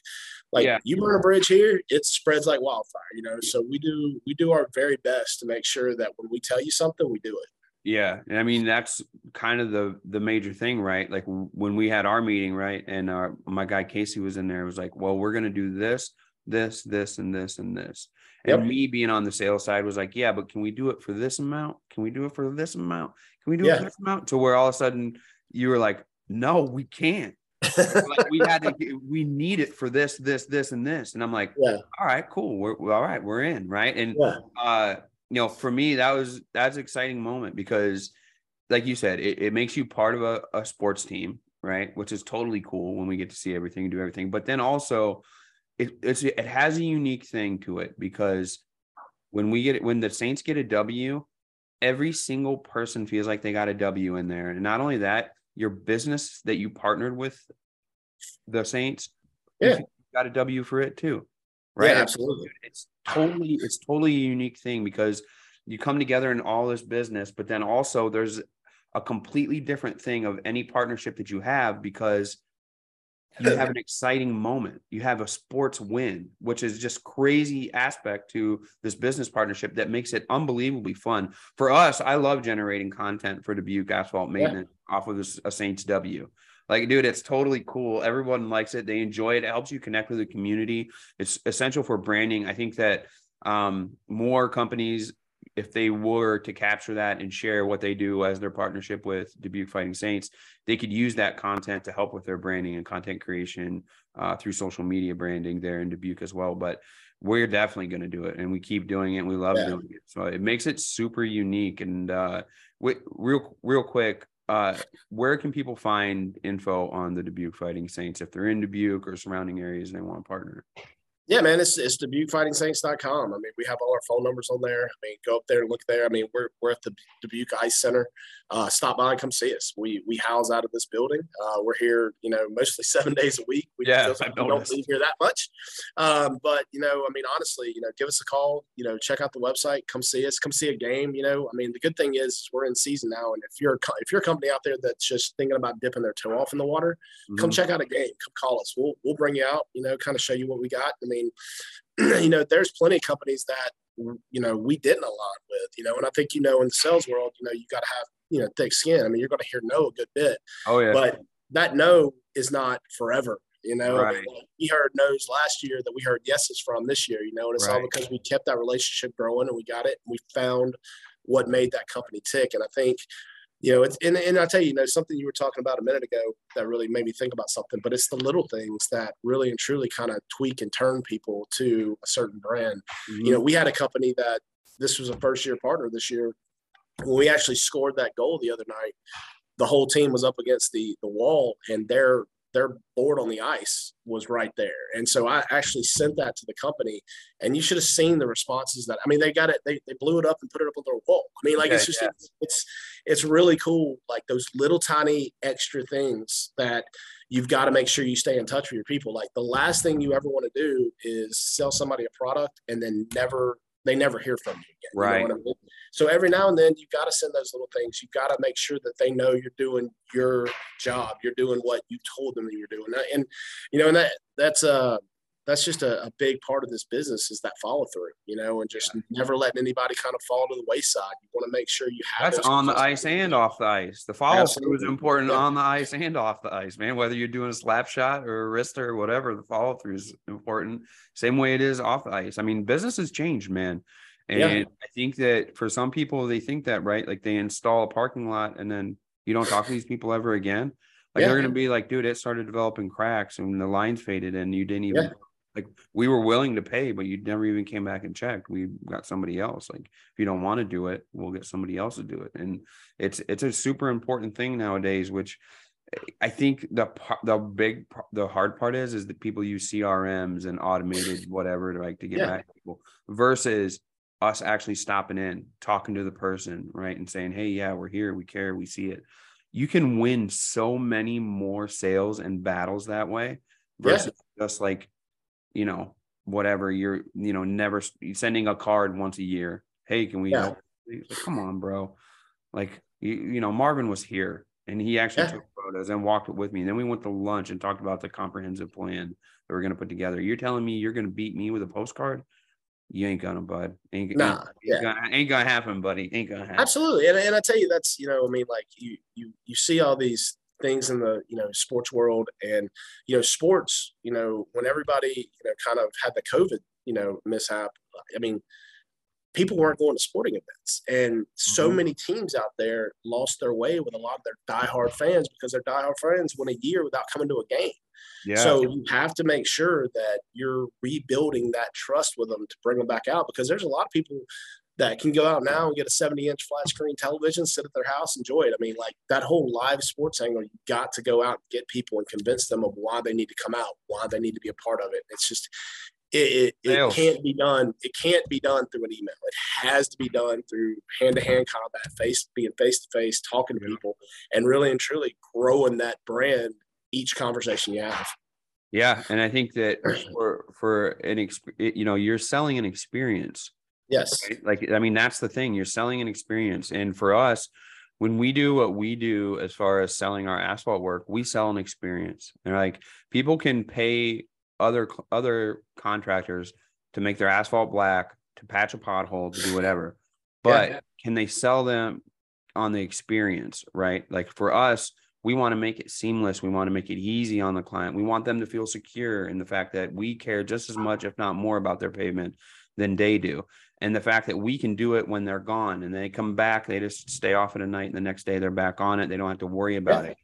Like Yeah. you burn a bridge here, it spreads like wildfire, you know. So we do we do our very best to make sure that when we tell you something, we do it. Yeah, and I mean that's kind of the the major thing, right? Like when we had our meeting, right, and uh, my guy Casey was in there. Was like, well, we're gonna do this, this, this, and this, and this. And Yep. me being on the sales side was like, yeah, but can we do it for this amount? Can we do it for this amount? Can we do it for this amount? To where all of a sudden you were like, no, we can't. like we had to, we need it for this, this, this, and this. And I'm like, Yeah. all right, cool. We're, we're all right. We're in, right? And Yeah. uh you know for me that was that's an exciting moment because like you said it, it makes you part of a, a sports team right which is totally cool when we get to see everything and do everything but then also it, it's it has a unique thing to it because when we get it when the saints get a w every single person feels like they got a w in there and not only that your business that you partnered with the saints Yeah. got a w for it too right Yeah, absolutely. it's totally it's totally a unique thing because you come together in all this business but then also there's a completely different thing of any partnership that you have because you have an exciting moment. You have a sports win which is just crazy aspect to this business partnership that makes it unbelievably fun. For us i love generating content for dubuque asphalt maintenance off of this, a saints w. Like dude it's totally cool. Everyone likes it. They enjoy it. It helps you connect with the community. It's essential for branding. I think that um, more companies if they were to capture that and share what they do as their partnership with Dubuque Fighting Saints, they could use that content to help with their branding and content creation uh, through social media branding there in Dubuque as well. But we're definitely going to do it, and we keep doing it. And we love Yeah. doing it, so it makes it super unique. And uh, wi- real, real quick, uh, where can people find info on the Dubuque Fighting Saints if they're in Dubuque or surrounding areas and they want to partner? Yeah, man, it's it's DubuqueFightingSaints.com. I mean, we have all our phone numbers on there. I mean, go up there and look there. I mean, we're we're at the Dubuque Ice Center. Uh, stop by and come see us. We we house out of this building. Uh, we're here, you know, mostly seven days a week. We, Yeah, like we don't leave here that much. Um, but you know, I mean, honestly, you know, give us a call. You know, check out the website. Come see us. Come see a game. You know, I mean, the good thing is we're in season now, and if you're a if you're a company out there that's just thinking about dipping their toe off in the water, come Mhm. check out a game. Come call us. We'll we'll bring you out. You know, kind of show you what we got. I mean, you know, there's plenty of companies that you know we didn't align with. You know, and I think you know in the sales world, you know, you got to have you know thick skin. I mean, you're going to hear no a good bit, Oh yeah, but that no is not forever. You know, I mean, Right. we heard no's last year that we heard yeses from this year. You know, and it's all Right. because we kept that relationship growing and we got it. And we found what made that company tick. And I think, you know, it's and, and I tell you, you know, something you were talking about a minute ago that really made me think about something. But it's the little things that really and truly kind of tweak and turn people to a certain brand. Mhm. You know, we had a company that this was a first year partner this year. When we actually scored that goal the other night, the whole team was up against the the wall and their their board on the ice was right there. And so I actually sent that to the company and you should have seen the responses that I mean they got it they, they blew it up and put it up on their wall. I mean like it's just yeah. it's it's really cool like those little tiny extra things that you've got to make sure you stay in touch with your people. Like the last thing you ever want to do is sell somebody a product and then never they never hear from you again. you know Right. I mean? so every now and then you've got to send those little things. You've got to make sure that they know you're doing your job. You're doing what you told them that you're doing. And, you know, and that, that's, uh, that's just a, a, big part of this business is that follow through, you know, and just yeah. never letting anybody kind of fall to the wayside. You want to make sure you have that's on the ice and off the ice. The follow through is important yeah. on the ice and off the ice, man. Whether you're doing a slap shot or a wrist or whatever, the follow through is important. Same way it is off the ice. I mean, business has changed, man. And yeah. I think that for some people, they think that, right? Like they install a parking lot and then you don't talk to these people ever again. Like they're going to be like, dude, it started developing cracks and the lines faded and you didn't even like we were willing to pay, but you never even came back and checked. We got somebody else. Like if you don't want to do it, we'll get somebody else to do it. And it's it's a super important thing nowadays, which I think the the big the hard part is is that people use CRMs and automated whatever to like to get yeah. back to people versus us actually stopping in, talking to the person, right, and saying, "Hey, yeah, we're here, we care, we see it." You can win so many more sales and battles that way versus yeah. just like you know, whatever you're, you know, never sending a card once a year. Hey, can we yeah. help? Like, Come on, bro. Like, you, you know, Marvin was here and he actually yeah. took photos and walked it with me. And then we went to lunch and talked about the comprehensive plan that we're going to put together. You're telling me you're going to beat me with a postcard? You ain't gonna, bud. Ain't, nah, ain't, yeah. gonna, ain't gonna happen, buddy. Ain't gonna happen. Absolutely, and, and I tell you, that's you know, I mean, like you you you see all these things in the you know sports world and you know sports you know when everybody you know kind of had the covid you know mishap i mean people weren't going to sporting events and so mm-hmm. many teams out there lost their way with a lot of their diehard fans because their diehard fans went a year without coming to a game yeah. So you have to make sure that you're rebuilding that trust with them to bring them back out because there's a lot of people that can go out now and get a 70 inch flat screen television, sit at their house, enjoy it. I mean, like that whole live sports angle, you got to go out and get people and convince them of why they need to come out, why they need to be a part of it. It's just, it, it, it can't be done. It can't be done through an email. It has to be done through hand to hand combat, face being face to face, talking to people, and really and truly growing that brand each conversation you have. Yeah, and I think that for for an you know you're selling an experience Yes. Right? Like, I mean, that's the thing. You're selling an experience. And for us, when we do what we do as far as selling our asphalt work, we sell an experience. And like people can pay other other contractors to make their asphalt black, to patch a pothole, to do whatever. But yeah. can they sell them on the experience, right? Like for us, we want to make it seamless. We want to make it easy on the client. We want them to feel secure in the fact that we care just as much, if not more, about their pavement than they do. And the fact that we can do it when they're gone and they come back they just stay off at a night and the next day they're back on it. They don't have to worry about it.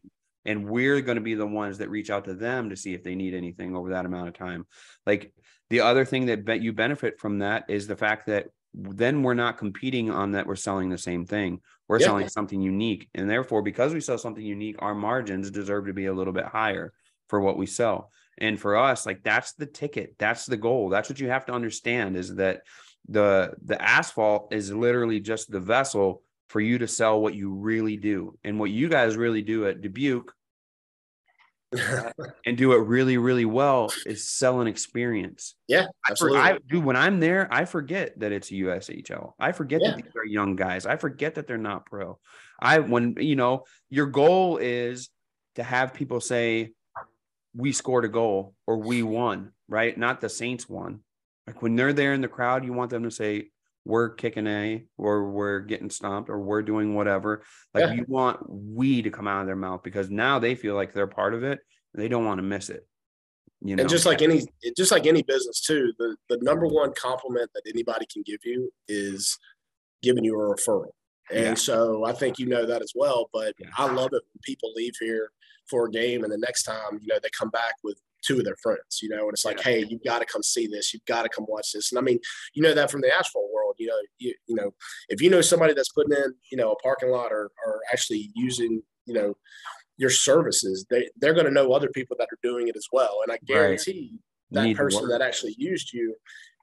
And we're going to be the ones that reach out to them to see if they need anything over that amount of time. Like the other thing that you benefit from that is the fact that then we're not competing on that we're selling the same thing. We're yeah. selling something unique. And therefore because we sell something unique our margins deserve to be a little bit higher for what we sell and for us like that's the ticket. That's the goal. That's what you have to understand is that the the asphalt is literally just the vessel for you to sell what you really do. And what you guys really do at dubuque and do it really really well is sell an experience. Yeah absolutely. I, I do when i'm there i forget that it's a ushl i forget yeah. that these are young guys. I forget that they're not pro. I when you know your goal is to have people say we scored a goal or we won right not the saints won like when they're there in the crowd, you want them to say, we're kicking A or we're getting stomped or we're doing whatever. Like yeah. you want we to come out of their mouth because now they feel like they're part of it. They don't want to miss it. You know? And just like any just like any business too, the, the number one compliment that anybody can give you is giving you a referral. And yeah. so I think you know that as well. But yeah. I love it when people leave here for a game and the next time, you know, they come back with two of their friends, you know, and it's like, yeah. hey, you've got to come see this. You've got to come watch this. And I mean, you know that from the asphalt world, you know, you, you know, if you know somebody that's putting in, you know, a parking lot or, or actually using, you know, your services, they, they're going to know other people that are doing it as well. And I guarantee right. that person that actually used you,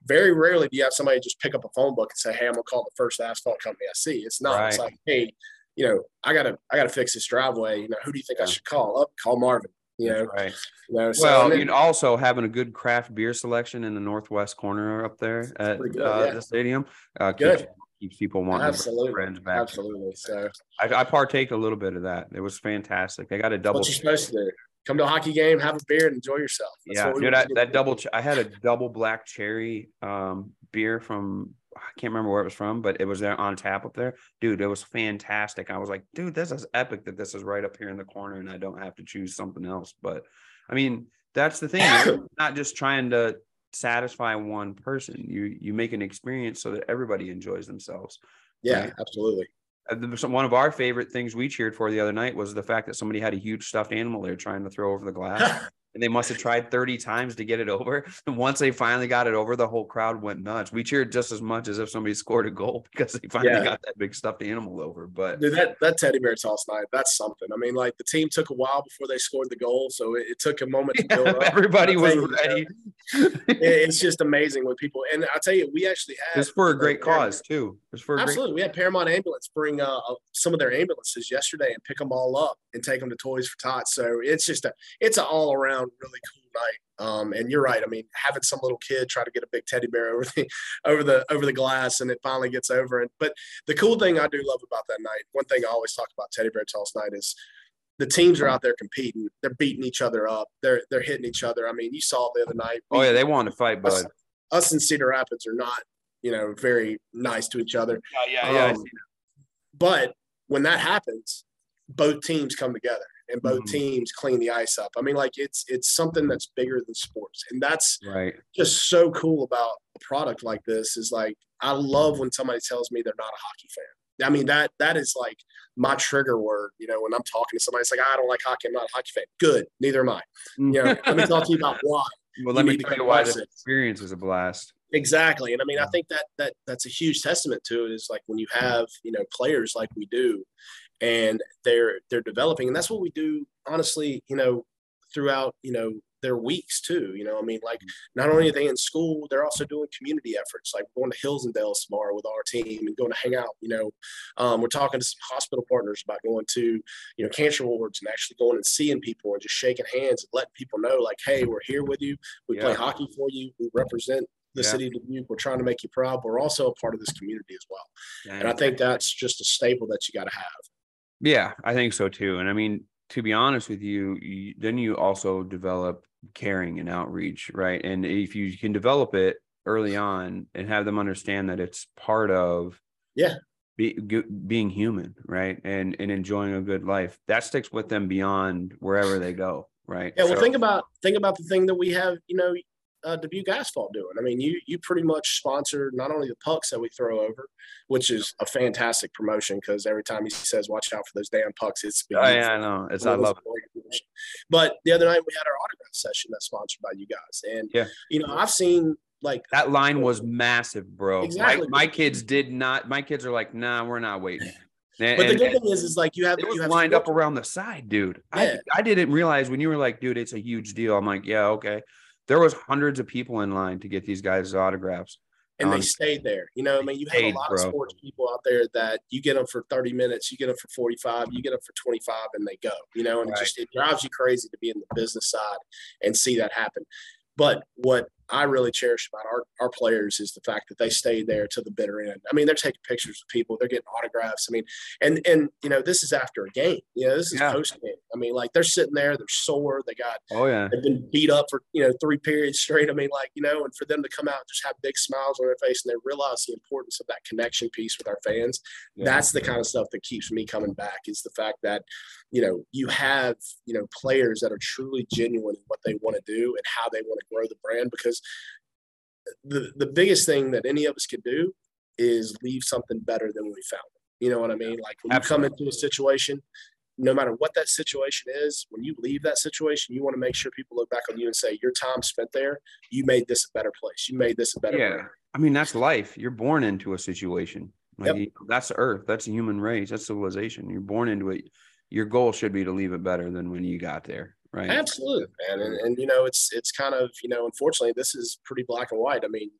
very rarely do you have somebody just pick up a phone book and say, Hey, I'm gonna call the first asphalt company I see. It's not, right. it's like, Hey, you know, I gotta, I gotta fix this driveway. You know, who do you think yeah. I should call? Up, oh, call Marvin. You know, right. You know, so well, then, you know, also having a good craft beer selection in the northwest corner up there at good, uh, yeah. the stadium uh, keeps, keeps people wanting Absolutely. friends back. Absolutely. So I, I partake a little bit of that. It was fantastic. I got a double. what you're supposed to do. Come to a hockey game, have a beer, and enjoy yourself. That's yeah, what we dude, I, that do. double. ch- I had a double black cherry um, beer from. I can't remember where it was from, but it was there on tap up there. Dude, it was fantastic. I was like, dude, this is epic that this is right up here in the corner and I don't have to choose something else. But I mean, that's the thing. You're not just trying to satisfy one person. You you make an experience so that everybody enjoys themselves. Yeah, right. absolutely. Uh, One of our favorite things we cheered for the other night was the fact that somebody had a huge stuffed animal they're trying to throw over the glass. and they must have tried 30 times to get it over. And once they finally got it over, the whole crowd went nuts. We cheered just as much as if somebody scored a goal because they finally Yeah. got that big stuffed animal over. But Dude, that, that teddy bear toss night, that's something. I mean, like the team took a while before they scored the goal, so it, it took a moment to build up. everybody was you, ready. It- it's just amazing when people, and I'll tell you, we actually had It's for a great like, cause too. It's for a great Absolutely. We had Paramount Ambulance bring uh, some of their ambulances yesterday and pick them all up and take them to Toys for Tots. So it's just a, it's an all around really cool night. Um, and you're right. I mean, having some little kid try to get a big teddy bear over the, over the, over the glass and it finally gets over. And, but the cool thing I do love about that night, one thing I always talk about teddy bear toss night is the teams are out there competing. They're beating each other up. They're, they're hitting each other. I mean, you saw the other night. Oh yeah, they want to fight, us, bud. us in Cedar Rapids are not, you know, very nice to each other. Yeah, yeah, Um, but when that happens, both teams come together and both Mhm. teams clean the ice up. I mean, like it's it's something that's bigger than sports, and that's right. just so cool about a product like this. Is like I love when somebody tells me they're not a hockey fan. I mean that that is like my trigger word. You know, when I'm talking to somebody, it's like I don't like hockey. I'm not a hockey fan. Good, neither am I. You know, let me talk to you about why. well, let you me tell you why the experience was a blast. Exactly. And I mean, I think that that that's a huge testament to it is like when you have, you know, players like we do and they're they're developing and that's what we do honestly, you know, throughout, you know, their weeks too. You know, I mean, like not only are they in school, they're also doing community efforts, like going to Hills and Dales tomorrow with our team and going to hang out. You know, um, we're talking to some hospital partners about going to, you know, cancer wards and actually going and seeing people and just shaking hands and letting people know, like, hey, we're here with you. We play hockey for you. We represent the Yeah. city of Dubuque. We're trying to make you proud. But we're also a part of this community as well. And I think that's just a staple that you got to have. Yeah, I think so too. And I mean, to be honest with you, you, then you also develop caring and outreach, right? And if you can develop it early on and have them understand that it's part of Yeah. be, being human, right? And and enjoying a good life, that sticks with them beyond wherever they go, right? Yeah. Well, So- think about think about the thing that we have. You know, uh, Dubuque Asphalt doing. I mean, you you pretty much sponsor not only the pucks that we throw over, which is a fantastic promotion because every time he says, "Watch out for those damn pucks," it's Oh, yeah, I know. It's I love it. But the other night we had our autograph session that's sponsored by you guys, and Yeah. you know I've seen like That line was massive, bro. My- Exactly. My, kids did not. My kids are like, nah, we're not waiting. And, But the good thing is, is like you have it was you have lined up around the side, dude. I I didn't realize when you were like, dude, it's a huge deal. I'm like, yeah, okay. There was hundreds of people in line to get these guys' autographs. and they Um, stayed there. You know, I mean, you have a lot bro. of sports people out there that you get them for 30 minutes, you get them for 45, you get them for 25, and they go, you know, and Right. it just it drives you crazy to be in the business side and see that happen. But what I really cherish about our, our players is the fact that they stayed there to the bitter end. I mean, they're taking pictures with people, they're getting autographs. I mean, and and you know, this is after a game. You know, this is Yeah. post game. I mean, like they're sitting there, they're sore, they got Oh yeah, they've been beat up for you know three periods straight. I mean, like you know, and for them to come out and just have big smiles on their face and they realize the importance of that connection piece with our fans. Yeah. That's the kind of stuff that keeps me coming back. Is the fact that you know you have you know players that are truly genuine in what they want to do and how they want to grow the brand. Because the the biggest thing that any of us could do is leave something better than we found. it. You know what I mean? Like when you come into a situation no matter what that situation is, when you leave that situation, you want to make sure people look back on you and say, your time spent there, you made this a better place. You made this a better yeah. brand. I mean, that's life. You're born into a situation. Like Yep. that's Earth. That's the human race. That's civilization. You're born into it. Your goal should be to leave it better than when you got there, right? Absolutely, man. And, and, you know, it's, it's kind of, you know, unfortunately, this is pretty black and white. I mean,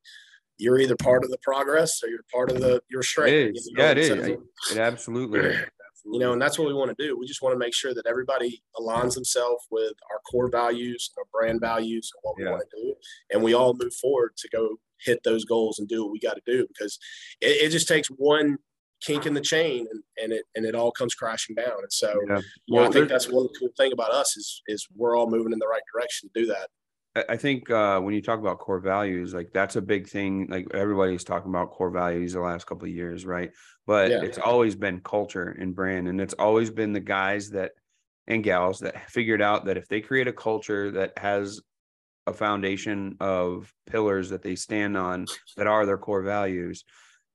you're either part of the progress or you're part of the, you're straight. It is. you know? Yeah, it So- It absolutely. is. you know, and that's what we want to do. We just want to make sure that everybody aligns themselves with our core values, our brand values, and what we Yeah. want to do, and we all move forward to go hit those goals and do what we got to do because it, it just takes one kink in the chain and, and it and it all comes crashing down. And so, Yeah. you know, I think that's one cool thing about us is is we're all moving in the right direction to do that. I I think uh, when you talk about core values, like that's a big thing. Like everybody's talking about core values the last couple of years, right? But Yeah. it's always been culture and brand, and it's always been the guys that and gals that figured out that if they create a culture that has a foundation of pillars that they stand on that are their core values,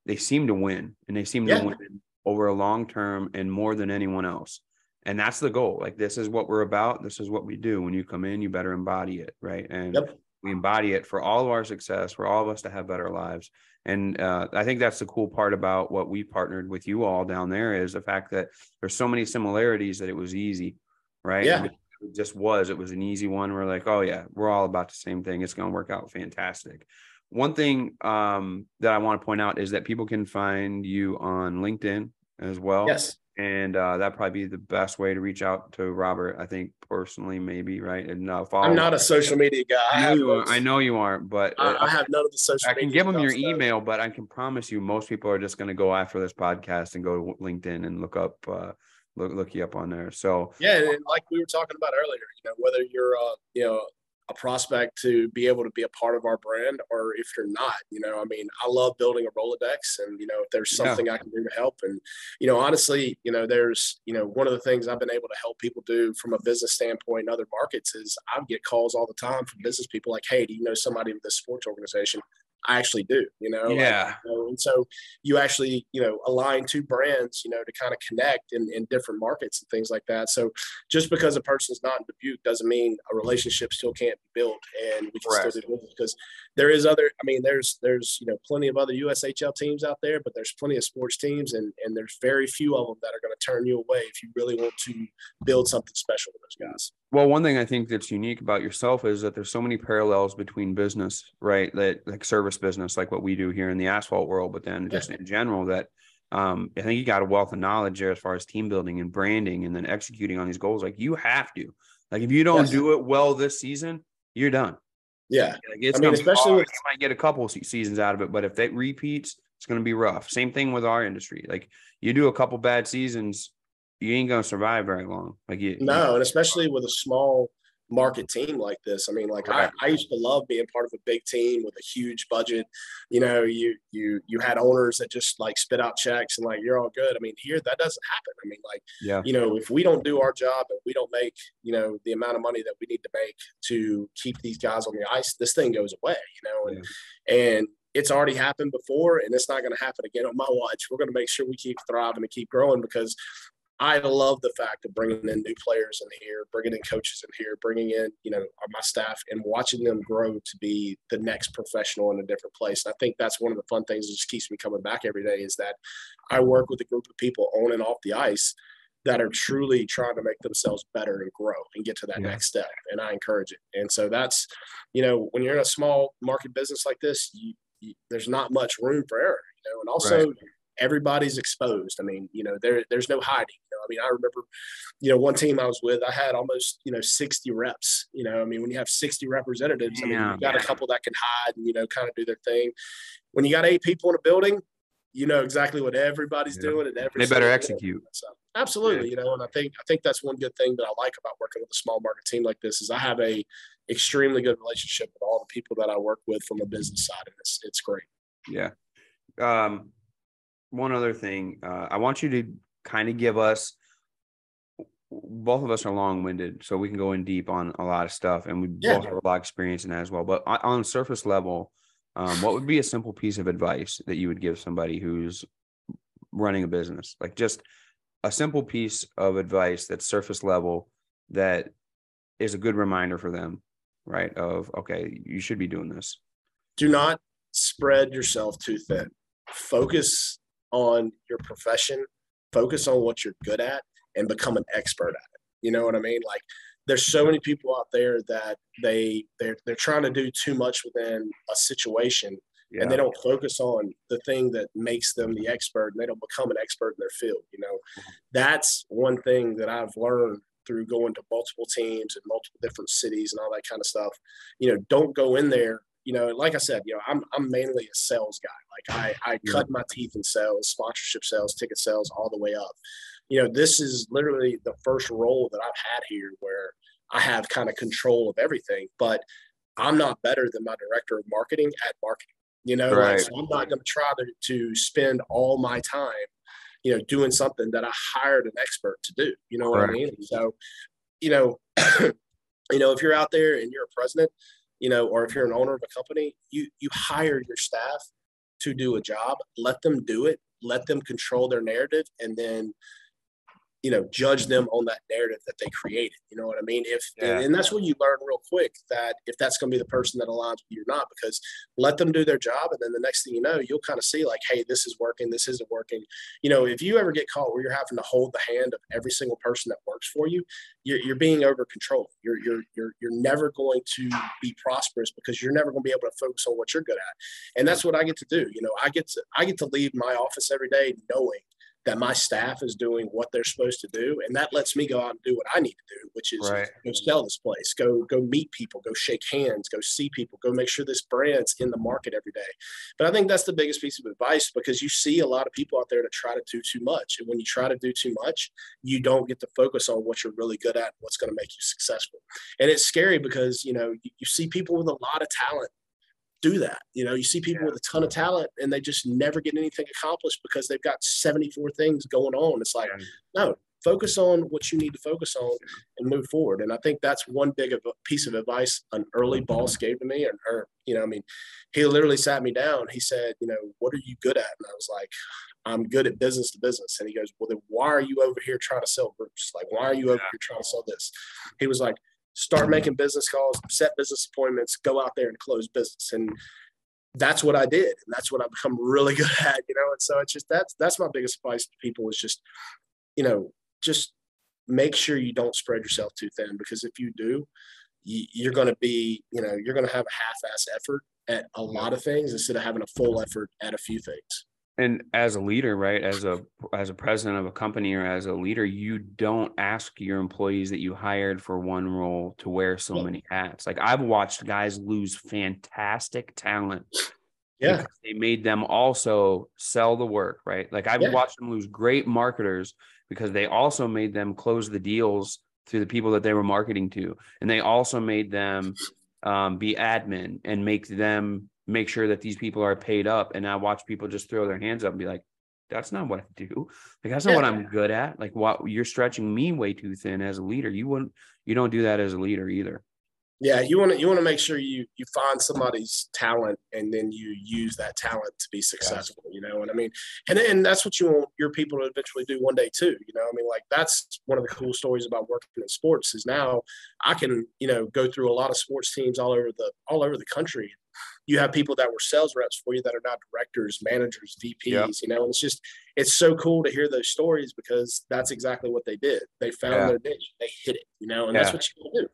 they seem to win, and they seem Yeah. to win over a long term and more than anyone else. And that's the goal. Like this is what we're about. This is what we do. When you come in you better embody it right? And Yep. we embody it for all of our success for all of us to have better lives. And uh, i think that's the cool part about what we partnered with you all down there is the fact that there's so many similarities that it was easy right? Yeah. It just was. It was an easy one. We're like oh yeah we're all about the same thing. It's going to work out fantastic one thing um, that i want to point out is that people can find you on linkedin as well Yes. and uh, that'd probably be the best way to reach out to Robert. I think personally, maybe right, and uh, follow. I'm not a social media guy. I know you are. I know you aren't, but I, uh, I have none of the social. I can give them your stuff, email, but I can promise you, most people are just going to go after this podcast and go to LinkedIn and look up, uh, look look you up on there. So Yeah, and like we were talking about earlier, you know, whether you're uh, you know a prospect to be able to be a part of our brand, or if you're not, you know, I mean, I love building a Rolodex, and you know, if there's Yeah. something I can do to help, and you know, honestly, you know, there's you know, one of the things I've been able to help people do from a business standpoint in other markets is I get calls all the time from business people like, hey, do you know somebody with this sports organization? I actually do, you know. like, Yeah. you know, and so you actually, you know, align two brands, you know, to kind of connect in, in different markets and things like that. So just because a person's not in Dubuque doesn't mean a relationship still can't be built and we can Correct. still do business because there is other I mean there's there's you know plenty of other USHL teams out there, but there's plenty of sports teams and and there's very few of them that are going to turn you away if you really want to build something special with those guys. Well, one thing I think that's unique about yourself is that there's so many parallels between business, right? That like service business, like what we do here in the asphalt world, but then just in general, that um, I think you got a wealth of knowledge there as far as team building and branding and then executing on these goals. Like you have to, like if you don't Yes. do it well this season, you're done. Yeah. Like it's I mean, especially with- you might get a couple seasons out of it, but if that repeats, it's going to be rough. Same thing with our industry. Like you do a couple bad seasons, you ain't going to survive very long. Like you, you- No, and especially with a small market team like this. I mean, like I, Right. I used to love being part of a big team with a huge budget. You know, you you you had owners that just like spit out checks and like you're all good. I mean, here that doesn't happen. I mean, like yeah, you know, if we don't do our job and we don't make, you know, the amount of money that we need to make to keep these guys on the ice, this thing goes away, you know, and and it's already happened before and it's not going to happen again on my watch. We're going to make sure we keep thriving and keep growing because I love the fact of bringing in new players in here, bringing in coaches in here, bringing in, you know, my staff and watching them grow to be the next professional in a different place. And I think that's one of the fun things that just keeps me coming back every day is that I work with a group of people on and off the ice that are truly trying to make themselves better and grow and get to that Yeah. next step. And I encourage it. And so that's, you know, when you're in a small market business like this, you, you, there's not much room for error, you know, and also everybody's exposed. I mean, you know, there there's no hiding. You know, I mean, I remember, you know, one team I was with, I had almost, you know, 60 reps. You know, I mean, when you have 60 representatives, I mean, you've got a couple that can hide and, you know, kind of do their thing. When you got eight people in a building, you know exactly what everybody's Yeah. doing and every they better single- execute. so absolutely, you know, and I think I think that's one good thing that I like about working with a small market team like this is I have a extremely good relationship with all the people that I work with from a business side, and it's it's great. Yeah. Um, one other thing, uh, I want you to kind of give us. Both of us are long-winded, so we can go in deep on a lot of stuff, and we Yeah. both have a lot of experience in that as well. But on, surface level, um, what would be a simple piece of advice that you would give somebody who's running a business? Like just a simple piece of advice that's surface level that is a good reminder for them, right? Of okay, you should be doing this. Do not spread yourself too thin. Focus on your profession. Focus on what you're good at, and become an expert at it. You know what I mean? Like there's so many people out there that they they're they're trying to do too much within a situation and they don't focus on the thing that makes them the expert and they don't become an expert in their field you know mm-hmm. that's one thing that i've learned through going to multiple teams and multiple different cities and all that kind of stuff you know don't go in there you know like i said you know i'm, I'm mainly a sales guy like i i cut my teeth in sales sponsorship sales ticket sales all the way up you know this is literally the first role that i've had here where i have kind of control of everything but i'm not better than my director of marketing at marketing you know, Right. like, so I'm not going to try to to spend all my time, you know, doing something that I hired an expert to do. You know what Correct. I mean? So, you know, you know, if you're out there and you're a president, you know, or if you're an owner of a company, you you hire your staff to do a job. Let them do it. Let them control their narrative, and then you know judge them on that narrative that they created you know what i mean? If Yeah. and that's when you learn real quick that if that's going to be the person that aligns with you or not because let them do their job and then the next thing you know you'll kind of see like hey this is working this isn't working. You know if you ever get caught where you're having to hold the hand of every single person that works for you you're, you're being over controlled. You're, you're you're you're never going to be prosperous because you're never going to be able to focus on what you're good at. And that's what i get to do you know? I get to i get to leave my office every day knowing that my staff is doing what they're supposed to do and that lets me go out and do what i need to do which is Right. go sell this place go go meet people go shake hands go see people go make sure this brand's in the market every day but i think that's the biggest piece of advice because you see a lot of people out there that try to do too much and when you try to do too much you don't get to focus on what you're really good at and what's going to make you successful and it's scary because you know you, you see people with a lot of talent do that. You know, you see people with a ton of talent and they just never get anything accomplished because they've got 74 things going on. It's like, no, focus on what you need to focus on and move forward. And I think that's one big piece of advice an early mm-hmm. boss gave to me. Or, or, you know, I mean, he literally sat me down. He said, you know, what are you good at? And I was like, I'm good at business to business. And he goes, well, then why are you over here trying to sell groups? Like, why are you over here trying to sell this? He was like, start making business calls, set business appointments, go out there and close business. And that's what I did. And that's what I've become really good at, you know? And so it's just, that's, that's my biggest advice to people is just, you know, just make sure you don't spread yourself too thin because if you do, you, you're going to be, you know, you're going to have a half-ass effort at a lot of things instead of having a full effort at a few things. And as a leader right as a as a president of a company or as a leader you don't ask your employees that you hired for one role to wear so many hats like i've watched guys lose fantastic talent Yeah. they made them also sell the work right like i've Yeah. watched them lose great marketers because they also made them close the deals to the people that they were marketing to and they also made them um, be admin and make them make sure that these people are paid up and i watch people just throw their hands up and be like that's not what i do like that's not what i'm good at like what you're stretching me way too thin as a leader you wouldn't you don't do that as a leader either Yeah, you want to you want to make sure you you find somebody's talent and then you use that talent to be successful. You know what I mean? And and that's what you want your people to eventually do one day too. You know, I mean, like that's one of the cool stories about working in sports is now I can you know go through a lot of sports teams all over the all over the country. You have people that were sales reps for you that are now directors, managers, VPs. You know, and it's just it's so cool to hear those stories because that's exactly what they did. They found Yeah. their niche, they hit it. You know, and that's what you do.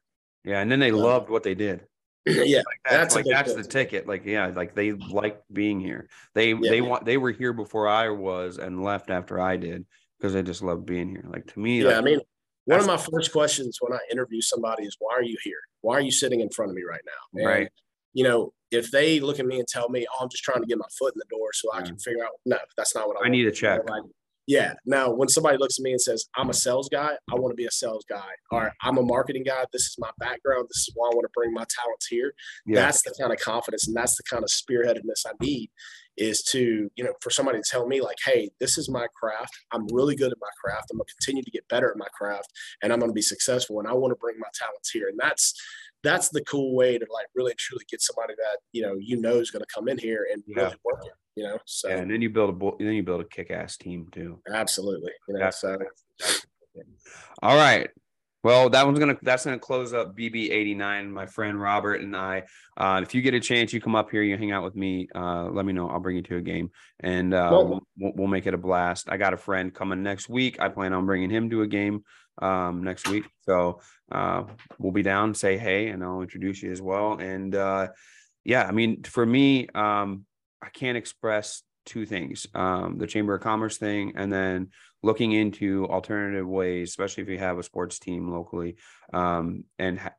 yeah and then they Yeah. loved what they did yeah, like That's that's like that's the ticket like yeah like they liked being here they they want they were here before i was and left after i did because they just loved being here like to me Yeah, like, I mean, one of my first questions when I interview somebody is, "Why are you here? Why are you sitting in front of me right now?" And, Right. You know, if they look at me and tell me, "Oh, I'm just trying to get my foot in the door so I can figure out," no, that's not what I. I need a check. like, yeah. Now, when somebody looks at me and says, "I'm a sales guy. I want to be a sales guy," or "I'm a marketing guy. This is my background. This is why I want to bring my talents here." yeah That's the kind of confidence and that's the kind of spearheadedness I need is to, you know, for somebody to tell me like, hey, this is my craft. I'm really good at my craft. I'm gonna continue to get better at my craft and I'm gonna be successful and I want to bring my talents here. And that's that's the cool way to like really truly get somebody that, you know, you know is gonna come in here and Yeah. really work it, you know. So Yeah, and then you build a then you build a kick-ass team too. absolutely. You know, That's- so that's- All right. Well, that one's gonna that's gonna close up BB eighty nine. My friend Robert and I. Uh, if you get a chance, you come up here, you hang out with me. Uh, let me know. I'll bring you to a game, and uh, we'll we'll make it a blast. I got a friend coming next week. I plan on bringing him to a game um, next week. So uh, we'll be down. Say hey, and I'll introduce you as well. And uh, yeah, I mean, for me, um, I can't express two things um, the Chamber of Commerce thing, and then looking into alternative ways, especially if you have a sports team locally, um, and ha-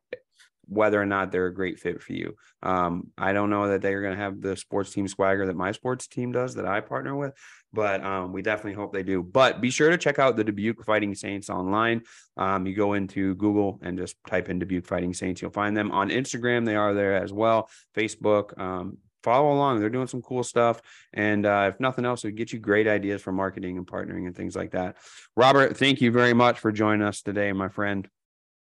whether or not they're a great fit for you. Um, I don't know that they're going to have the sports team swagger that my sports team does that I partner with, but um, we definitely hope they do. But be sure to check out the Dubuque Fighting Saints online. Um, you go into Google and just type in Dubuque Fighting Saints. You'll find them on Instagram. They are there as well. Facebook. Um, follow along. They're doing some cool stuff. And uh, if nothing else, it get you great ideas for marketing and partnering and things like that. Robert, thank you very much for joining us today, my friend.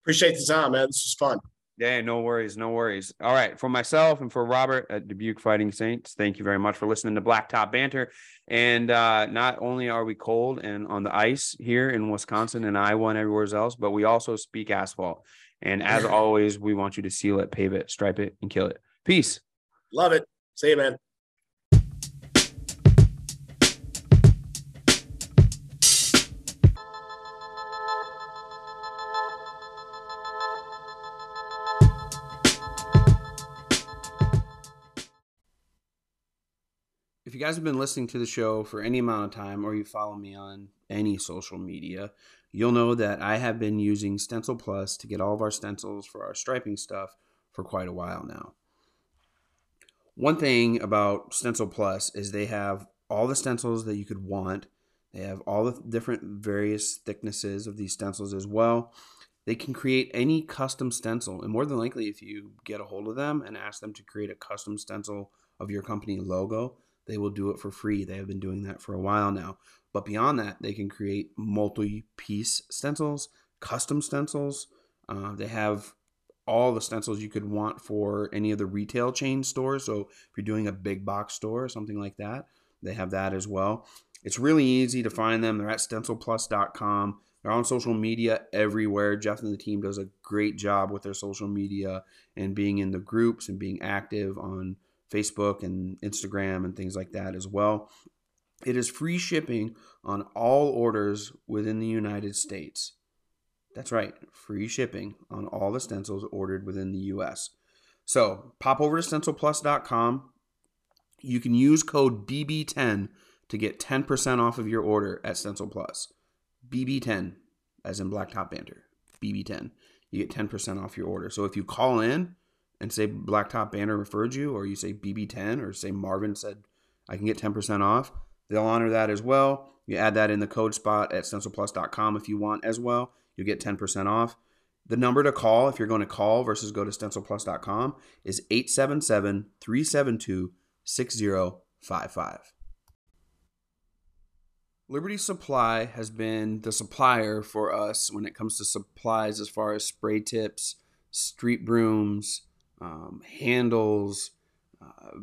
Appreciate the time, man. This is fun. Yeah, no worries, no worries. All right, for myself and for Robert at Dubuque Fighting Saints, thank you very much for listening to Blacktop Banter. And uh, not only are we cold and on the ice here in Wisconsin and Iowa and everywhere else, but we also speak asphalt. And as always, we want you to seal it, pave it, stripe it, and kill it. Peace. Love it. See you, man. Guys been listening to the show for any amount of time or you follow me on any social media, you'll know that I have been using Stencil Plus to get all of our stencils for our striping stuff for quite a while now. One thing about Stencil Plus is they have all the stencils that you could want. They have all the different various thicknesses of these stencils as well. They can create any custom stencil, and more than likely, if you get a hold of them and ask them to create a custom stencil of your company logo, they will do it for free. They have been doing that for a while now. But beyond that, they can create multi piece stencils, custom stencils. Uh, they have all the stencils you could want for any of the retail chain stores. So if you're doing a big box store or something like that, they have that as well. It's really easy to find them. They're at stencilplus.com. They're on social media everywhere. Jeff and the team does a great job with their social media and being in the groups and being active on Facebook and Instagram and things like that as well. It is free shipping on all orders within the United States. That's right, free shipping on all the stencils ordered within the US. So pop over to stencilplus.com. You can use code BB10 to get 10% off of your order at Stencil Plus. BB10, as in Blacktop Banter. BB10. You get 10% off your order. So if you call in and say Blacktop Banter referred you, or you say BB10, or say Marvin said I can get 10% off, they'll honor that as well. You add that in the code spot at stencilplus.com if you want as well. You'll get 10% off. The number to call if you're going to call versus go to stencilplus.com is 877 372 6055. Liberty Supply has been the supplier for us when it comes to supplies as far as spray tips, street brooms, um, handles, uh,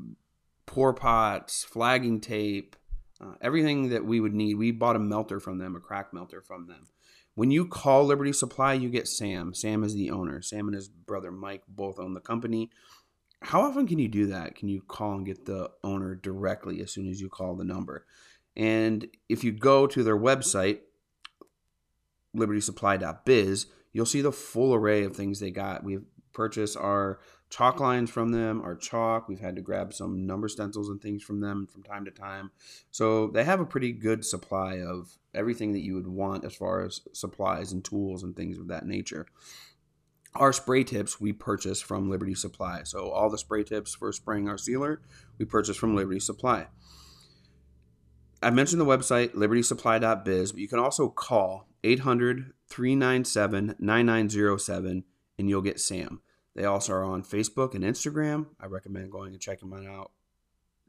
pour pots, flagging tape, uh, everything that we would need. We bought a melter from them, a crack melter from them. When you call Liberty Supply, you get Sam. Sam is the owner. Sam and his brother Mike both own the company. How often can you do that? Can you call and get the owner directly as soon as you call the number? And if you go to their website, libertysupply.biz, you'll see the full array of things they got. We've purchased our chalk lines from them, our chalk. We've had to grab some number stencils and things from them from time to time. So they have a pretty good supply of everything that you would want as far as supplies and tools and things of that nature. Our spray tips we purchase from Liberty Supply. So all the spray tips for spraying our sealer we purchase from Liberty Supply. I mentioned the website libertysupply.biz, but you can also call 800 397 9907 and you'll get Sam. They also are on Facebook and Instagram. I recommend going and checking them out,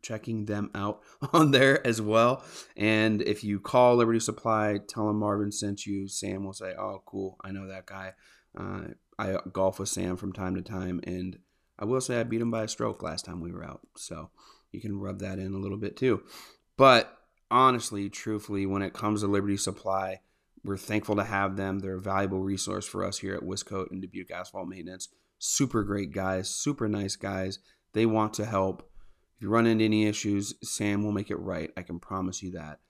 checking them out on there as well. And if you call Liberty Supply, tell them Marvin sent you. Sam will say, "Oh, cool, I know that guy." Uh, I golf with Sam from time to time, and I will say I beat him by a stroke last time we were out. So you can rub that in a little bit too. But honestly, truthfully, when it comes to Liberty Supply, we're thankful to have them. They're a valuable resource for us here at Wiscoat and Dubuque Asphalt Maintenance super great guys, super nice guys. They want to help. If you run into any issues, Sam will make it right. I can promise you that.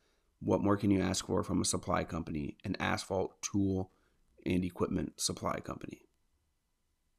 What more can you ask for from a supply company, an asphalt tool and equipment supply company?